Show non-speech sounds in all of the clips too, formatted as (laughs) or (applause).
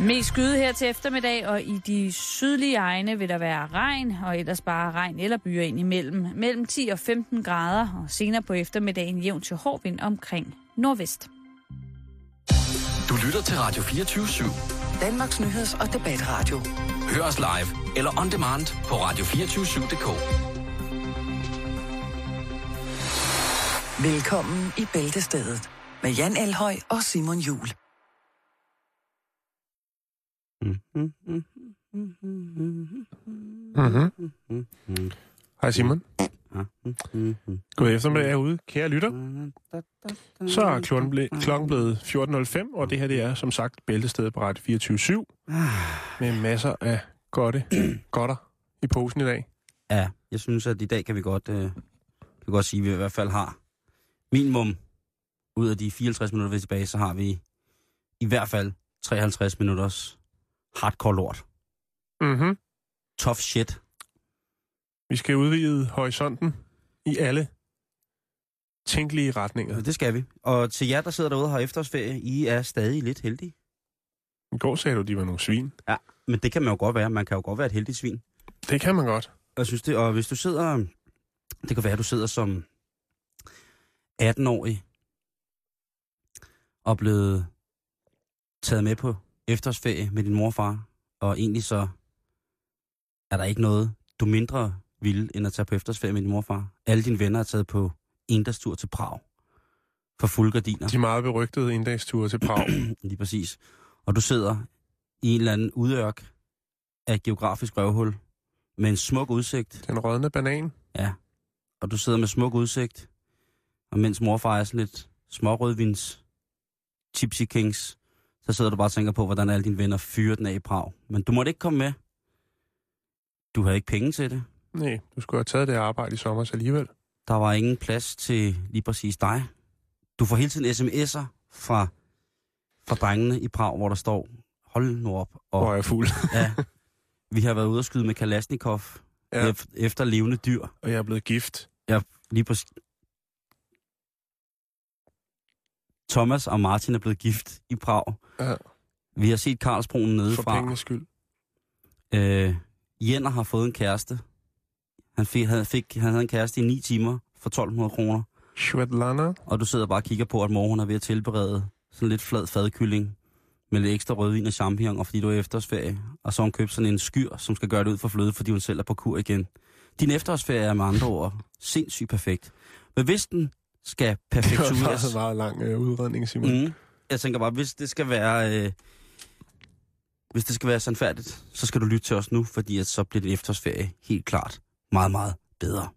Mest skyde her til eftermiddag, og i de sydlige egne vil der være regn, og ellers bare regn eller byer ind imellem. Mellem 10 og 15 grader, og senere på eftermiddagen jævn til hård vind omkring nordvest. Du lytter til Radio 24 /7. Danmarks nyheds- og debatradio. Hør os live eller on demand på radio247.dk. Velkommen i Bæltestedet med Jan Elhøj og Simon Jul. Mm-hmm. Hej Simon. God eftermiddag herude, kære lytter. Så er klokken, ble, klokken blevet 14.05, og det her det er som sagt bæltestedet på Radio 24 med masser af godte, godter i posen i dag. Ja, jeg synes, at i dag kan vi godt, øh, kan vi godt sige, at vi i hvert fald har minimum ud af de 54 minutter, vi er tilbage, så har vi i hvert fald 53 minutters hardcore lort. Mm-hmm. Tough shit. Vi skal udvide horisonten i alle tænkelige retninger. Det skal vi. Og til jer, der sidder derude og har efterårsferie, I er stadig lidt heldige. I går sagde du, de var nogle svin. Ja, men det kan man jo godt være. Man kan jo godt være et heldigt svin. Det kan man godt. Jeg synes det, og hvis du sidder... Det kan være, at du sidder som 18-årig og blevet taget med på efterårsferie med din mor og egentlig så er der ikke noget, du mindre vil, end at tage på efterårsferie med din mor og far. Alle dine venner er taget på endagstur til Prag for fulde gardiner. De meget berygtede inddagsture til Prag. (clears throat) Lige præcis. Og du sidder i en eller anden udørk af geografisk røvhul med en smuk udsigt. Den rådne banan. Ja. Og du sidder med smuk udsigt, og mens morfar er sådan lidt smårødvins tipsy kings, så sidder du bare og tænker på, hvordan alle dine venner fyrer den af i Prag. Men du måtte ikke komme med. Du havde ikke penge til det. Nej, du skulle have taget det arbejde i sommer alligevel. Der var ingen plads til lige præcis dig. Du får hele tiden sms'er fra, fra drengene i Prag, hvor der står, hold nu op. Og, Hvor er jeg fuld. ja, (laughs) vi har været ude og skyde med Kalashnikov Ja. efter levende dyr. Og jeg er blevet gift. Ja, lige præcis. Thomas og Martin er blevet gift i Prag. Ja. Vi har set Karlsbroen For nedefra. pengenes skyld. Øh, Jenner har fået en kæreste. Han fik, han, fik, han havde en kæreste i 9 timer for 1200 kroner. Svetlana. Og du sidder bare og kigger på, at mor hun er ved at tilberede sådan lidt flad fadkylling med lidt ekstra rødvin og champignon, og fordi du er efterårsferie. Og så har hun købt sådan en skyr, som skal gøre det ud for fløde, fordi hun selv er på kur igen. Din efterårsferie er med andre ord sindssygt perfekt. Men hvis den skal (laughs) Det var perfektueres... en meget lang øh, udredning, Simon. Mm. Jeg tænker bare, hvis det skal være... Øh, hvis det skal være sandfærdigt, så skal du lytte til os nu, fordi at så bliver din efterårsferie helt klart meget, meget bedre.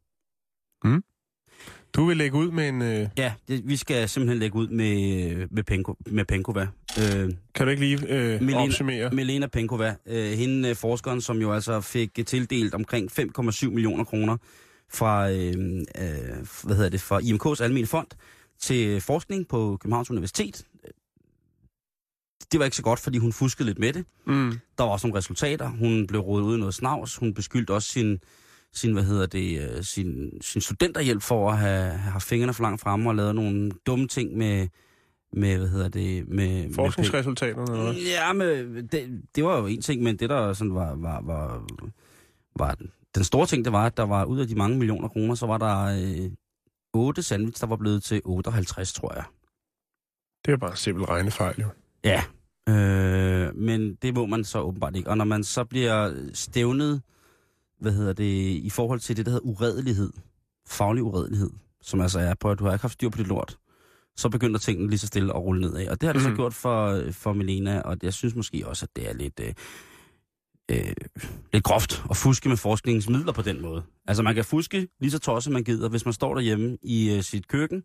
Du vil lægge ud med en... Øh, Ja, det, vi skal simpelthen lægge ud med, med, Penko, med Penkova. Øh, kan du ikke lige øh, Melina- opsummere? Melena Penkova, øh, hende øh, forskeren, som jo altså fik tildelt omkring 5,7 millioner kroner fra, øh, øh, hvad hedder det, fra IMK's Almene Fond til forskning på Københavns Universitet. Det var ikke så godt, fordi hun fuskede lidt med det. Mm. Der var også nogle resultater. Hun blev rodet ud i noget snavs. Hun beskyldte også sin, sin hvad hedder det, øh, sin, sin studenterhjælp for at have, have fingrene for langt fremme og lavet nogle dumme ting med, med hvad hedder det, med... med Forskningsresultaterne, eller hvad? Ja, men det, det var jo en ting, men det der sådan var, var, var, var den store ting, det var, at der var ud af de mange millioner kroner, så var der øh, 8 sandwich, der var blevet til 58, tror jeg. Det er bare en simpel regnefejl, jo. Ja. Øh, men det må man så åbenbart ikke. Og når man så bliver stævnet, hvad hedder det, i forhold til det, der hedder uredelighed, faglig uredelighed, som altså er på, at du har ikke haft styr på dit lort, så begynder tingene lige så stille at rulle nedad. Og det har det mm. Mhm. så gjort for, for Melena, og jeg synes måske også, at det er lidt, øh, øh, lidt groft at fuske med forskningsmidler på den måde. Altså man kan fuske lige så tosset man gider, hvis man står derhjemme i øh, sit køkken,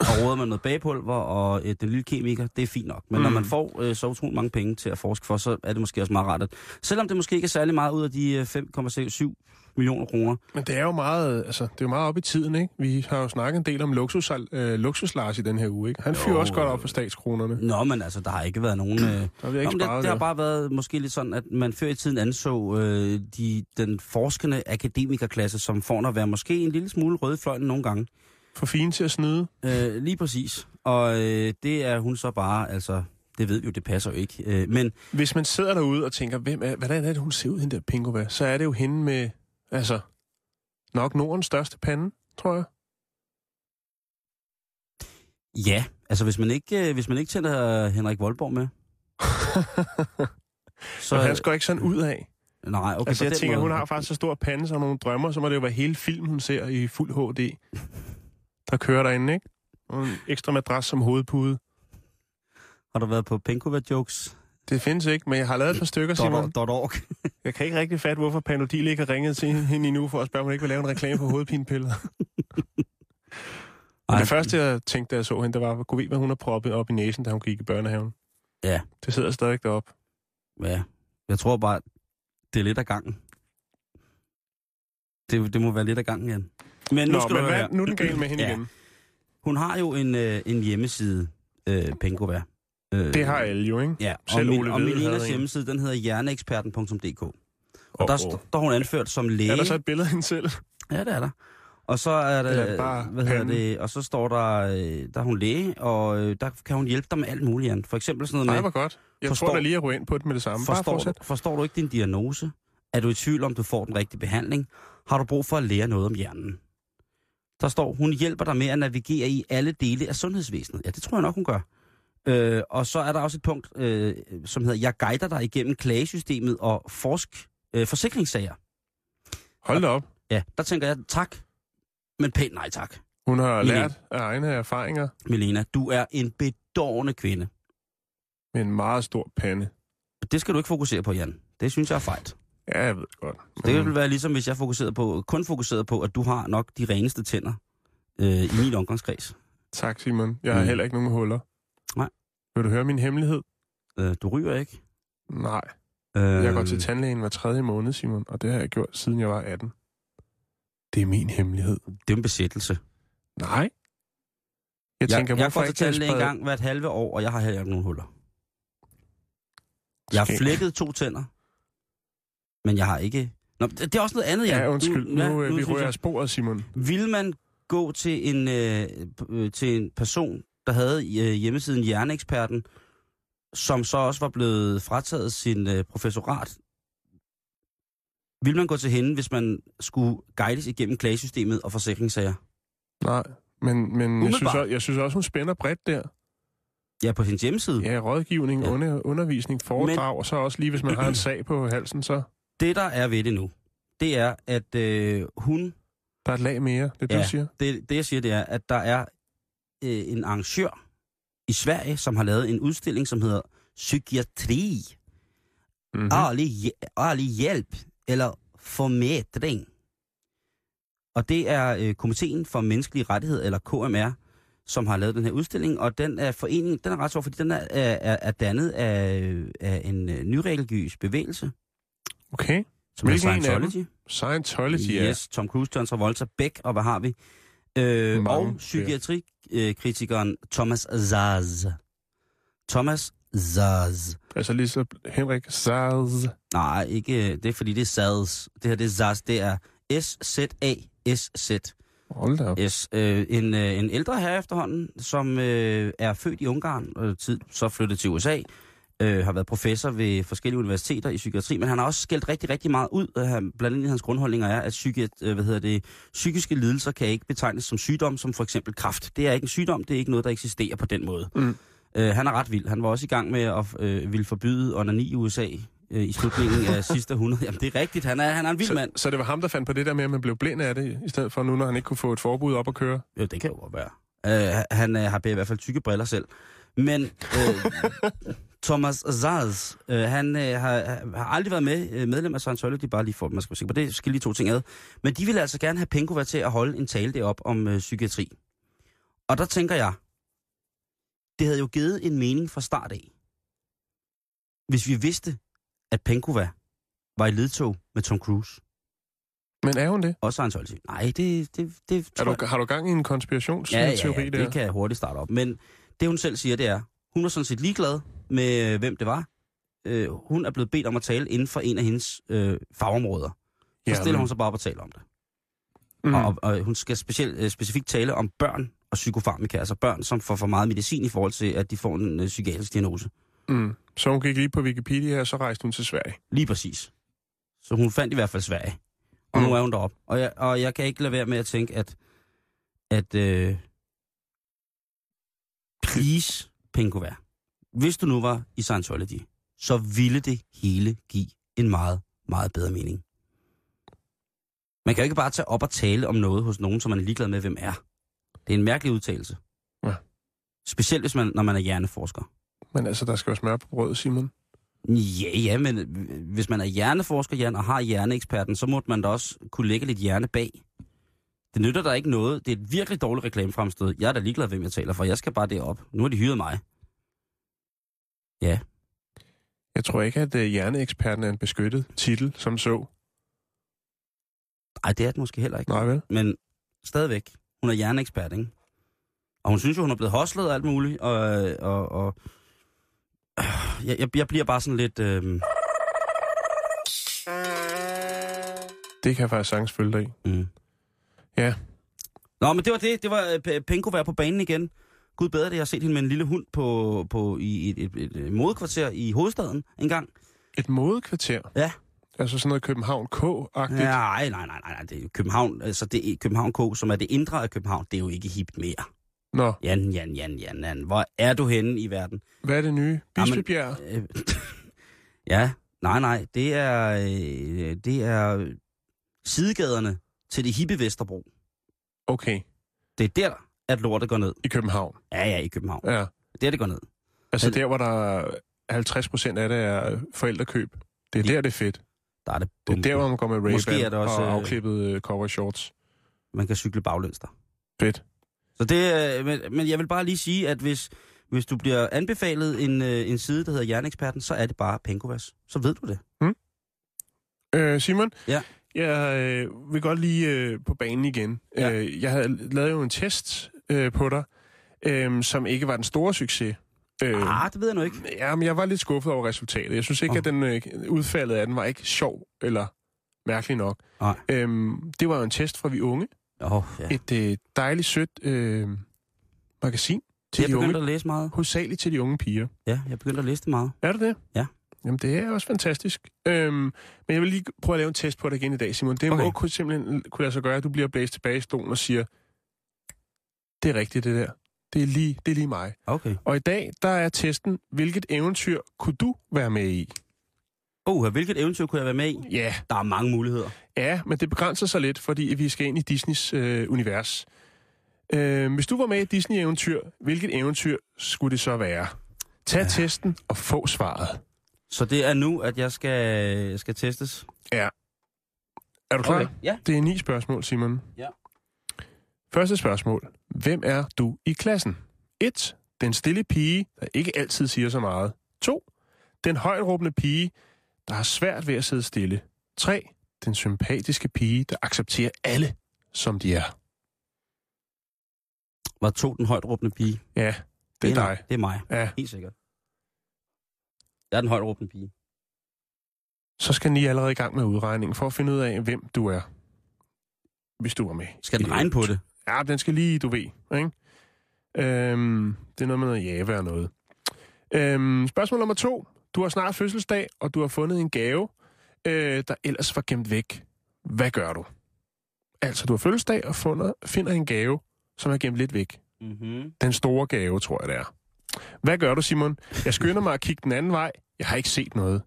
og råder med noget bagpulver og øh, den lille kemiker, det er fint nok. Men mm. når man får øh, så utroligt mange penge til at forske for, så er det måske også meget rart. At, selvom det måske ikke er særlig meget ud af de øh, 5,7 millioner kroner. Men det er jo meget, altså, det er jo meget op i tiden, ikke? Vi har jo snakket en del om luksus, øh, luksuslars i den her uge, ikke? Han fyrer også godt op for statskronerne. Nå, men altså, der har ikke været nogen... Øh, Der har Nå, ikke men det, sparet det har bare været måske lidt sådan, at man før i tiden anså øh, de, den forskende akademikerklasse som får at være måske en lille smule røde i fløjen nogle gange. For fine til at snyde. Øh, lige præcis. Og øh, det er hun så bare, altså, det ved vi jo, det passer jo ikke. Øh, men Hvis man sidder derude og tænker, hvem er, hvordan er det, hun ser ud, hende der Pingova, så er det jo hende med, altså, nok Nordens største pande, tror jeg. ja, altså hvis man ikke, øh, hvis man ikke tænder Henrik Voldborg med, (laughs) Så han går ikke sådan ud af. Nej, okay, altså, jeg tænker, måde. hun har faktisk så stor pande, så nogle drømmer, så må det jo være hele filmen, hun ser i fuld HD. Der kører derinde, ikke? Og en ekstra madras som hovedpude. Har du været på Penkova Jokes? Det findes ikke, men jeg har lavet et par stykker, Simon. Dot org. (laughs) Jeg kan ikke rigtig fatte, hvorfor Panodil ikke har ringet til hende endnu for at spørge, om hun ikke vil lave en reklame for hovedpinepiller. (laughs) Men det første, jeg tænkte, da jeg så hende, det var, kunne vi, hvad hun har proppet op i næsen, da hun gik i børnehaven. Ja. Det sidder stadig deroppe. Ja, jeg tror bare, det er lidt af gangen. Det, det må være lidt af gangen igen. Men nu Nå, skal men du hvad, nu er den galt med hende Ja. igen. Hun har jo en, øh, en hjemmeside, øh, Penkova. Øh, Det har alle jo, ikke? Ja, og, Selv min, Ole og Melinas hjemmeside, den hedder hjerneeksperten.dk. Og Oh, der, oh. st- der er hun anført som læge. Er der så et billede af hende selv? Ja, det er der. Og så er Eller der, bare hvad hedder det, og så står der, øh, der er hun læge, og øh, der kan hun hjælpe dig med alt muligt, Jan. For eksempel sådan Nej, noget hvor med, godt. Jeg Forstår- tror da lige, at jeg ryger ind på det med det samme. Bare forstår, fortsæt. du, forstår du ikke din diagnose? Er du i tvivl om, du får den rigtige behandling? Har du brug for at lære noget om hjernen? Der står, hun hjælper dig med at navigere i alle dele af sundhedsvæsenet. Ja, det tror jeg nok, hun gør. Øh, og så er der også et punkt, øh, som hedder, jeg guider dig igennem klagesystemet og forsk øh, forsikringssager. Hold da op. Ja, der tænker jeg, tak, men pænt nej tak. Hun har Melin. lært af egne erfaringer Melena, du er en bedårende kvinde. med en meget stor pande. Det skal du ikke fokusere på, Jan. Det synes jeg er fejt. Ja, jeg ved godt. Det Men vil være ligesom, hvis jeg fokuserede på, kun fokuserede på, at du har nok de reneste tænder øh, i min omgangskreds. Tak, Simon. Jeg har Mm. heller ikke nogen huller. Nej. Vil du høre min hemmelighed? Øh, du ryger ikke. Nej. Øh, Jeg går til tandlægen hver tredje måned, Simon, og det har jeg gjort, siden jeg var 18. Det er min hemmelighed. Det er en besættelse. Nej. Jeg Jeg, tænker, jeg, jeg går til jeg tandlæge en gang hvert halve år, og jeg har heller ikke nogen huller. Jeg har flækket to tænder, men jeg har ikke... Nå, det, er også noget andet, Jan. Ja, undskyld. Nu, nu, vi rører jeg- sporet, Simon. Vil man gå til en, øh, øh, til en person, der havde øh, hjemmesiden Hjerneeksperten, som så også var blevet frataget sin øh, professorat, vil man gå til hende, hvis man skulle guides igennem klagesystemet og forsikringssager? Nej, men, men jeg, synes også, jeg synes også, hun spænder bredt der. Ja, på sin hjemmeside. Ja, rådgivning, Ja. Under, undervisning, foredrag, men... og så også lige, hvis man har en sag på halsen, så Det, der er ved det nu, det er, at øh, hun... der er et lag mere, det Ja. du siger. Det, det, jeg siger, det er, at der er øh, en arrangør i Sverige, som har lavet en udstilling, som hedder Psykiatri. Mm-hmm. ærlig, hj- ærlig hjælp eller formætring. Og det er øh, Komiteen for Menneskelige Rettigheder, eller KMR, som har lavet den her udstilling, og den er forening, den er ret sjov, fordi den er, er, er dannet af, af en øh, nyreligiøs bevægelse, Okay. som er Hvilken dem? Scientology. Scientology, ja. Yes, Tom Cruise, John Travolta, Beck, og hvad har vi? Øh, Mange og psykiatrikritikeren Thomas Zaz. Thomas Zaz. Altså lige så Henrik Sars. Nej, ikke. Det er fordi, det er Zaz. Det her, det er Zaz. Det er S-Z-A-S-Z. Hold da op. Yes, øh, en, øh, en ældre herre efterhånden, som øh, er født i Ungarn, og tid, så flyttet til USA, øh, har været professor ved forskellige universiteter i psykiatri, men han har også skældt rigtig, rigtig meget ud. Øh, han- blandt andet hans grundholdninger er, at psyki, øh, hvad hedder det, psykiske lidelser kan ikke betegnes som sygdom, som for eksempel kraft. Det er ikke en sygdom, det er ikke noget, der eksisterer på den måde. Mm. Øh, han er ret vild. Han var også i gang med at øh, ville forbyde onani i USA øh, i slutningen af (laughs) sidste århundrede. Jamen, det er rigtigt. Han er, han er en vild mand. Så, så det var ham, der fandt på det der med, at man blev blind af det, i stedet for nu, når han ikke kunne få et forbud op at køre. Jo, det kan jo godt være. Uh, han uh, har i hvert fald tykke briller selv. Men uh, (laughs) Thomas Zaz, uh, han uh, har, har aldrig været med, uh, medlem af Scientology, bare lige for, man skal sikker på det, skal lige to ting ad. Men de ville altså gerne have Penkova til at holde en tale derop om uh, psykiatri. Og der tænker jeg, det havde jo givet en mening fra start af, hvis vi vidste, at Penkova var i ledtog med Tom Cruise Men er hun det? og Scientology. Nej, det, det, det Er du, har du gang i en konspirationsteori ja, ja, der? det kan jeg hurtigt starte op. Men det, hun selv siger, det er, hun var sådan set ligeglad med, øh, hvem det var. Øh, hun er blevet bedt om at tale inden for en af hendes øh, fagområder. Så Jamen. stiller hun sig bare op og taler om det. Mm. Og, og hun skal specielt, øh, specifikt tale om børn og psykofarmika, altså børn, som får for meget medicin i forhold til, at de får en øh, psykiatrisk diagnose. Mm. Så hun gik lige på Wikipedia, og så rejste hun til Sverige. Lige præcis. Så hun fandt i hvert fald Sverige. Og Mm. nu er hun deroppe. Og jeg, og jeg kan ikke lade være med at tænke, at, at øh, please, Penkovær, hvis du nu var i Scientology, så ville det hele give en meget, meget bedre mening. Man kan jo ikke bare tage op og tale om noget hos nogen, som man er ligeglad med, hvem er. Det er en mærkelig udtalelse. Ja. Specielt hvis man, når man er hjerneforsker. Men altså, der skal jo smør på brødet, Simon. Ja, ja, men hvis man er hjerneforsker, Jan, og har hjerneeksperten, så må man da også kunne lægge lidt hjerne bag. Det nytter der ikke noget. Det er et virkelig dårligt reklamefremstød. Jeg er da ligeglad, hvem jeg taler for. Jeg skal bare derop. Nu har de hyret mig. Ja, Jeg tror ikke, at uh, hjerneeksperten er en beskyttet titel, som så. ej, det er det måske heller ikke. Nej vel? Men stadigvæk, hun er hjerneekspert, ikke? Og hun synes jo, hun er blevet hoslet og alt muligt, og, og, og øh, jeg, jeg, jeg bliver bare sådan lidt... Øh, Det kan jeg faktisk sagtens følge dig i. mm. Ja. Nå, men det var det. Det var øh, Penko være på banen igen. Gud bedre det, jeg har set hende med en lille hund på, på, i et, et, et, modekvarter i hovedstaden en gang. Et modekvarter. Ja. Altså sådan noget København K-agtigt. Nej, nej, nej, nej, det er København, altså det er København K, som er det indre af København, det er jo ikke hipt mere. Nå, Jan, Jan, Jan, Jan, Jan, hvor er du henne i verden? hvad er det nye? Jamen- Bispebjerg? Øh, (laughs) ja, nej, nej, det er, øh, det er sidegaderne til det hippe Vesterbro. Okay, Det er der, at lortet går ned. i København. Ja, ja, i København. Ja. Det er det går ned. Altså der, hvor der er 50 procent af det er forældrekøb. Det er der, det er fedt. Der er det, Det er der, hvor man går med Måske Ray-Ban er det også, og øh, afklippet øh, cover shorts. man kan cykle baglæns der. Fedt. Så det, øh, men, men jeg vil bare lige sige, at hvis, hvis du bliver anbefalet en, en side, der hedder Hjerneeksperten, så er det bare Penkovas. Så ved du det. Øh, Simon? Ja. Jeg øh, vil godt lige øh, på banen igen. Ja. Øh, jeg havde lavet jo en test øh, på dig, øh, som ikke var den store succes. Øh, Ah, det ved jeg nu ikke. Ja, men jeg var lidt skuffet over resultatet. Jeg synes ikke, Åh. at den, øh, udfaldet af den var ikke sjov eller mærkelig nok. Nej. Øhm, det var jo en test fra Vi Unge. Åh, oh, ja. Et øh, dejligt sødt øh, magasin til Jeg de begyndte unge. at læse meget. Hovedsageligt til de unge piger. Ja, jeg begyndte at læse det meget. Er det det? Ja. Jamen, det er også fantastisk. Øhm, men jeg vil lige prøve at lave en test på dig igen i dag, Simon. Det Okay. må kunne simpelthen kunne lade sig gøre, at du bliver blæst tilbage i stolen og siger, det er rigtigt, det der. Det er lige, det er lige mig. Okay. Og i dag, der er testen, hvilket eventyr kunne du være med i? Oh, hvilket eventyr kunne jeg være med i? Ja, Der er mange muligheder. Ja, men det begrænser sig lidt, fordi vi skal ind i Disneys øh, univers. Øh, hvis du var med i Disney-eventyr, hvilket eventyr skulle det så være? Tag ja. testen og få svaret. Så det er nu, at jeg skal, skal testes. Er du klar? Okay. Ja. Det er ni spørgsmål, Simon. Ja. Første spørgsmål. Hvem er du i klassen? 1. Den stille pige, der ikke altid siger så meget. 2. Den højtråbende pige, der har svært ved at sidde stille. 3. Den sympatiske pige, der accepterer alle, som de er. Var to den højt råbende pige. Ja, det er dig. Det er mig. Ja, Helt sikkert. Jeg er den højt råbende pige. så skal I allerede i gang med udregningen for at finde ud af, hvem du er. Hvis du var med. Skal den regne på det? Ja, den skal lige, du ved. Ikke? Øhm, det er noget med noget Java og noget. Øhm, spørgsmål nummer to. Du har snart fødselsdag, og du har fundet en gave, øh, der ellers var gemt væk. Hvad gør du? Altså, du har fødselsdag og fundet, finder en gave, som er gemt lidt væk. Mm-hmm. Den store gave, tror jeg, det er. Hvad gør du, Simon? Jeg skynder mig at kigge den anden vej. Jeg har ikke set noget.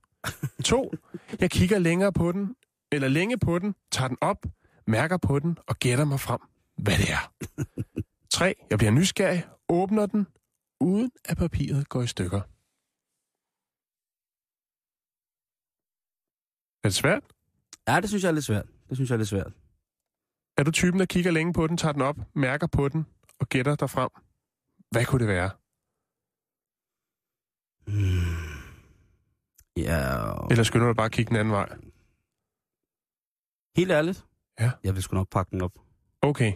To. Jeg kigger længere på den, eller længe på den, tager den op, mærker på den og gætter mig frem, hvad det er. (laughs) 3. Jeg bliver nysgerrig, åbner den, uden at papiret går i stykker. Er det svært? Ja, det synes jeg er lidt svært. Det synes jeg er lidt svært. Er du typen, der kigger længe på den, tager den op, mærker på den og gætter dig frem? Hvad kunne det være? Mm. Ja, Eller skynder du bare at kigge den anden vej? helt ærligt. Ja. Jeg vil sgu nok pakke den op. Okay.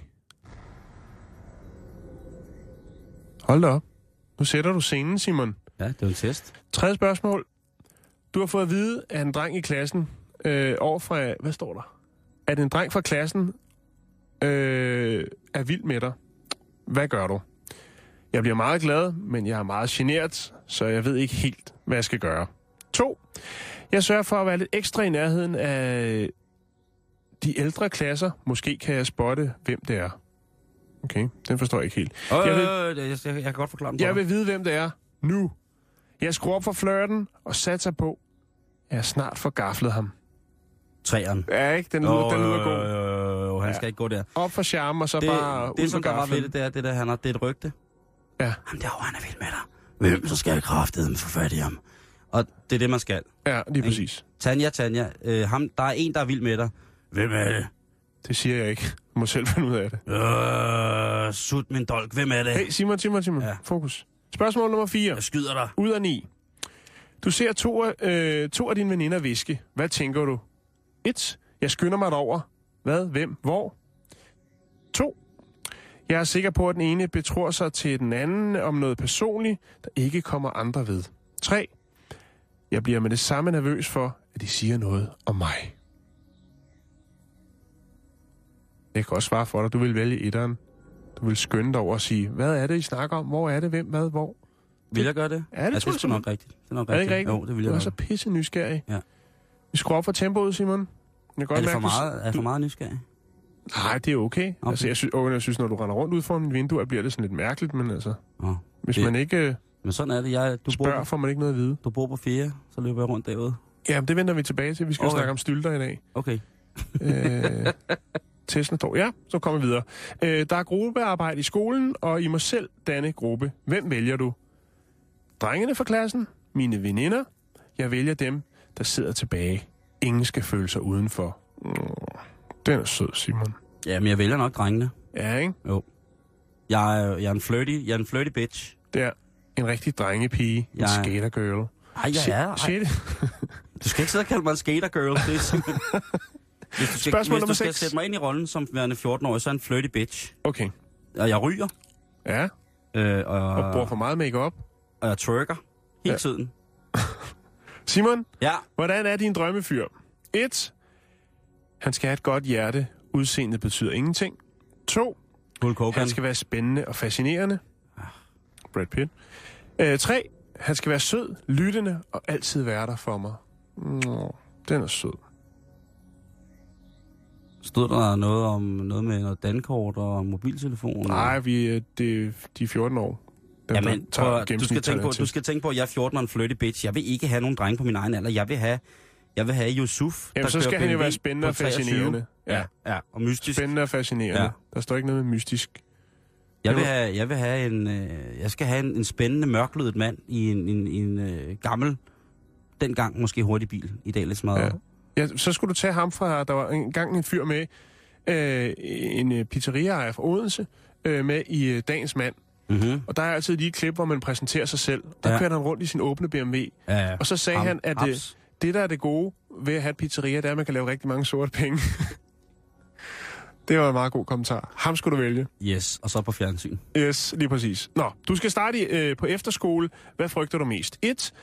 Hold da op. Nu sætter du scenen, Simon. Ja, det er jo en test. Tredje spørgsmål. Du har fået at vide, at en dreng i klassen øh, over fra... Hvad står der? At en dreng fra klassen øh, er vild med dig. Hvad gør du? Jeg bliver meget glad, men jeg er meget genert, så jeg ved ikke helt, hvad jeg skal gøre. 2. Jeg sørger for at være lidt ekstra i nærheden af de ældre klasser. Måske kan jeg spotte, hvem det er. Okay, den forstår jeg ikke helt. Øh, Jeg jeg, vil- jeg, jeg, jeg kan godt forklare den Jeg vil vide, hvem det er nu. Jeg skruer op for flørten og satser på, jeg snart får gaflet ham. Træeren. Ja, ikke? Den lyder, den lyder god. Øh, han Ja. skal ikke gå der. Op for charme, og så Det, bare det ud som der var ved det, det er, det der, han har, det er et rygte. Ja. Ham derovre, han er vild med dig. Hvem, så skal jeg kraftedeme få fat i ham. Og det er det, man skal. Ja, lige præcis. Tanja, Tanja, øh, ham, der er en, der er vild med dig. Hvem er det? Det siger jeg ikke. Du må selv finde ud af det. Øh, sut min dolk. Hvem er det? Hey, Simon, Simon, Simon. Ja. Fokus. Spørgsmål nummer 4. Jeg skyder dig. Ud af 9. Du ser to, af- øh, to af dine veninder viske. Hvad tænker du? 1. Jeg skynder mig over. Hvad? Hvem? Hvor? 2. Jeg er sikker på, at den ene betror sig til den anden om noget personligt, der ikke kommer andre ved. 3. Jeg bliver med det samme nervøs for, at de siger noget om mig. Jeg kan også svare for dig. Du vil vælge etteren. Du vil skynde dig over og sige, hvad er det, I snakker om? Hvor er det? Hvem? Hvad? Hvor? Vil jeg gøre det? Ja, det jeg tror synes jeg det er nok rigtigt. Det er nok Er det rigtigt? rigtigt? Jo, det vil Du jeg er så pisse nysgerrig. Ja. Vi skruer op for tempoet, Simon. Jeg godt Er det for mærke, du- meget, er jeg for meget nysgerrig? Nej, det er okay. okay. Altså, jeg, synes, åh, jeg synes, når du render rundt ud foran mit vindue, bliver det sådan lidt mærkeligt, men altså, Nå. hvis Det- man ikke øh, Men sådan er det. Jeg, du, spørger, bor, får man ikke noget at vide. du bor på fire, så løber jeg rundt derude. Ja, det vender vi tilbage til. Vi skal. Okay. snakke om stylter i dag. Okay. Øh, (laughs) testen står. Ja, så kommer vi videre. Øh, der er gruppearbejde i skolen, og I må selv danne gruppe. Hvem vælger du? Drengene fra klassen? Mine veninder? Jeg vælger dem, der sidder tilbage. Ingen skal føle sig udenfor. Mm, den er sød, Simon. Jamen, jeg vælger nok drengene. Ja, ikke? Jeg er, jeg er en flirty, jeg er en flirty bitch. Det er en rigtig drengepige. En Jeg- skatergirl. Ej, jeg er. Ej, du skal ikke sidde og kalde mig en skater girl. Det er simpelthen... (laughs) Hvis du skal, Spørgsmål hvis du skal sætte mig ind i rollen som værende 14-årig, så er en flirty bitch. Okay. Og jeg ryger, Ja, øh, og, og bruger for meget makeup. og jeg twerker hele Ja. tiden. (laughs) Simon, Ja, hvordan er din drømmefyr? 1. Han skal have et godt hjerte. Udseendet betyder ingenting. 2. Hulk Hogan. Han skal være spændende og fascinerende. Brad Pitt. Øh, 3. Han skal være sød, lyttende og altid være der for mig. Nå, den er sød. Stod der noget om noget med noget dankort og mobiltelefon? Nej, vi, øh, det, de er 14 år. Dem, Jamen, der tager prøv, du, skal tænke på, du skal tænke på, at jeg er 14 og en flirty bitch. Jeg vil ikke have nogen dreng på min egen alder. Jeg vil have, jeg vil have Yusuf, Jamen, der så skal han jo være spændende og 23. fascinerende. Ja, ja, og mystisk. Spændende og fascinerende. Ja. Der står ikke noget med mystisk. Jeg vil have, jeg vil have en, øh, jeg skal have en, en spændende mørklødet mand i en, en, en øh, gammel, dengang måske hurtig bil. I dag lidt smadret. Ja. Ja, så skulle du tage ham fra, der var engang en fyr med, øh, en øh, pizzeria fra Odense, øh, med i øh, Dagens Mand. Mm-hmm. Og der er altid lige et klip, hvor man præsenterer sig selv. Der Ja. ja. kørte han rundt i sin åbne BMW. Ja, Og så sagde ham- han, at øh, haps. det, der er det gode ved at have et pizzeria, det er, at man kan lave rigtig mange sorte penge. (laughs) det var en meget god kommentar. Ham skulle du vælge. Yes, og så på fjernsyn. Yes, lige præcis. Nå, du skal starte øh, på efterskole. Hvad frygter du mest? 1.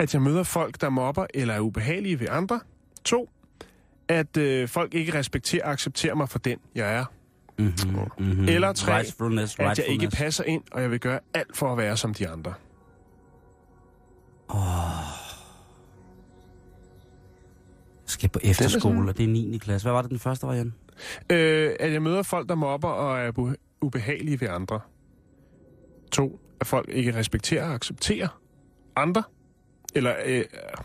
At jeg møder folk, der mobber eller er ubehagelige ved andre. 2. At øh, folk ikke respekterer og accepterer mig for den, jeg er. Mm-hmm. Mm-hmm. Eller tre, Rightfulness, At jeg ikke rightfulness. passer ind, og jeg vil gøre alt for at være som de andre. skal på efterskole, sådan- og det er 9. klasse. Hvad var det den første var, Jan? Øh, at jeg møder folk, der mobber og er ubehagelige ved andre. 2. At folk ikke respekterer og accepterer andre. Eller, øh,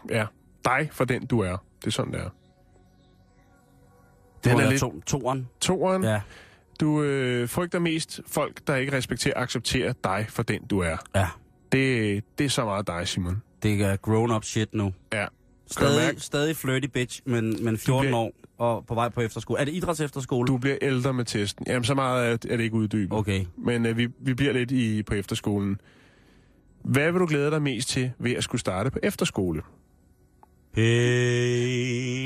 ja, dig for den, du er. Det er sådan, det er. Den Hvor er lidt... to, toeren. Toren, ja. Du øh, frygter mest folk, der ikke respekterer og accepterer dig for den, du er. ja. Det, det er så meget dig, Simon. Det er grown-up shit nu. Ja. Stadig, stadig flirty bitch, men, men 14 bliver- år og på vej på efterskole. Er det idræts efterskole? du bliver ældre med testen. Jamen, så meget er, er det ikke uddybet. Okay. Men øh, vi, vi bliver lidt i, på efterskolen. Hvad vil du glæde dig mest til ved at skulle starte på efterskole? Hey.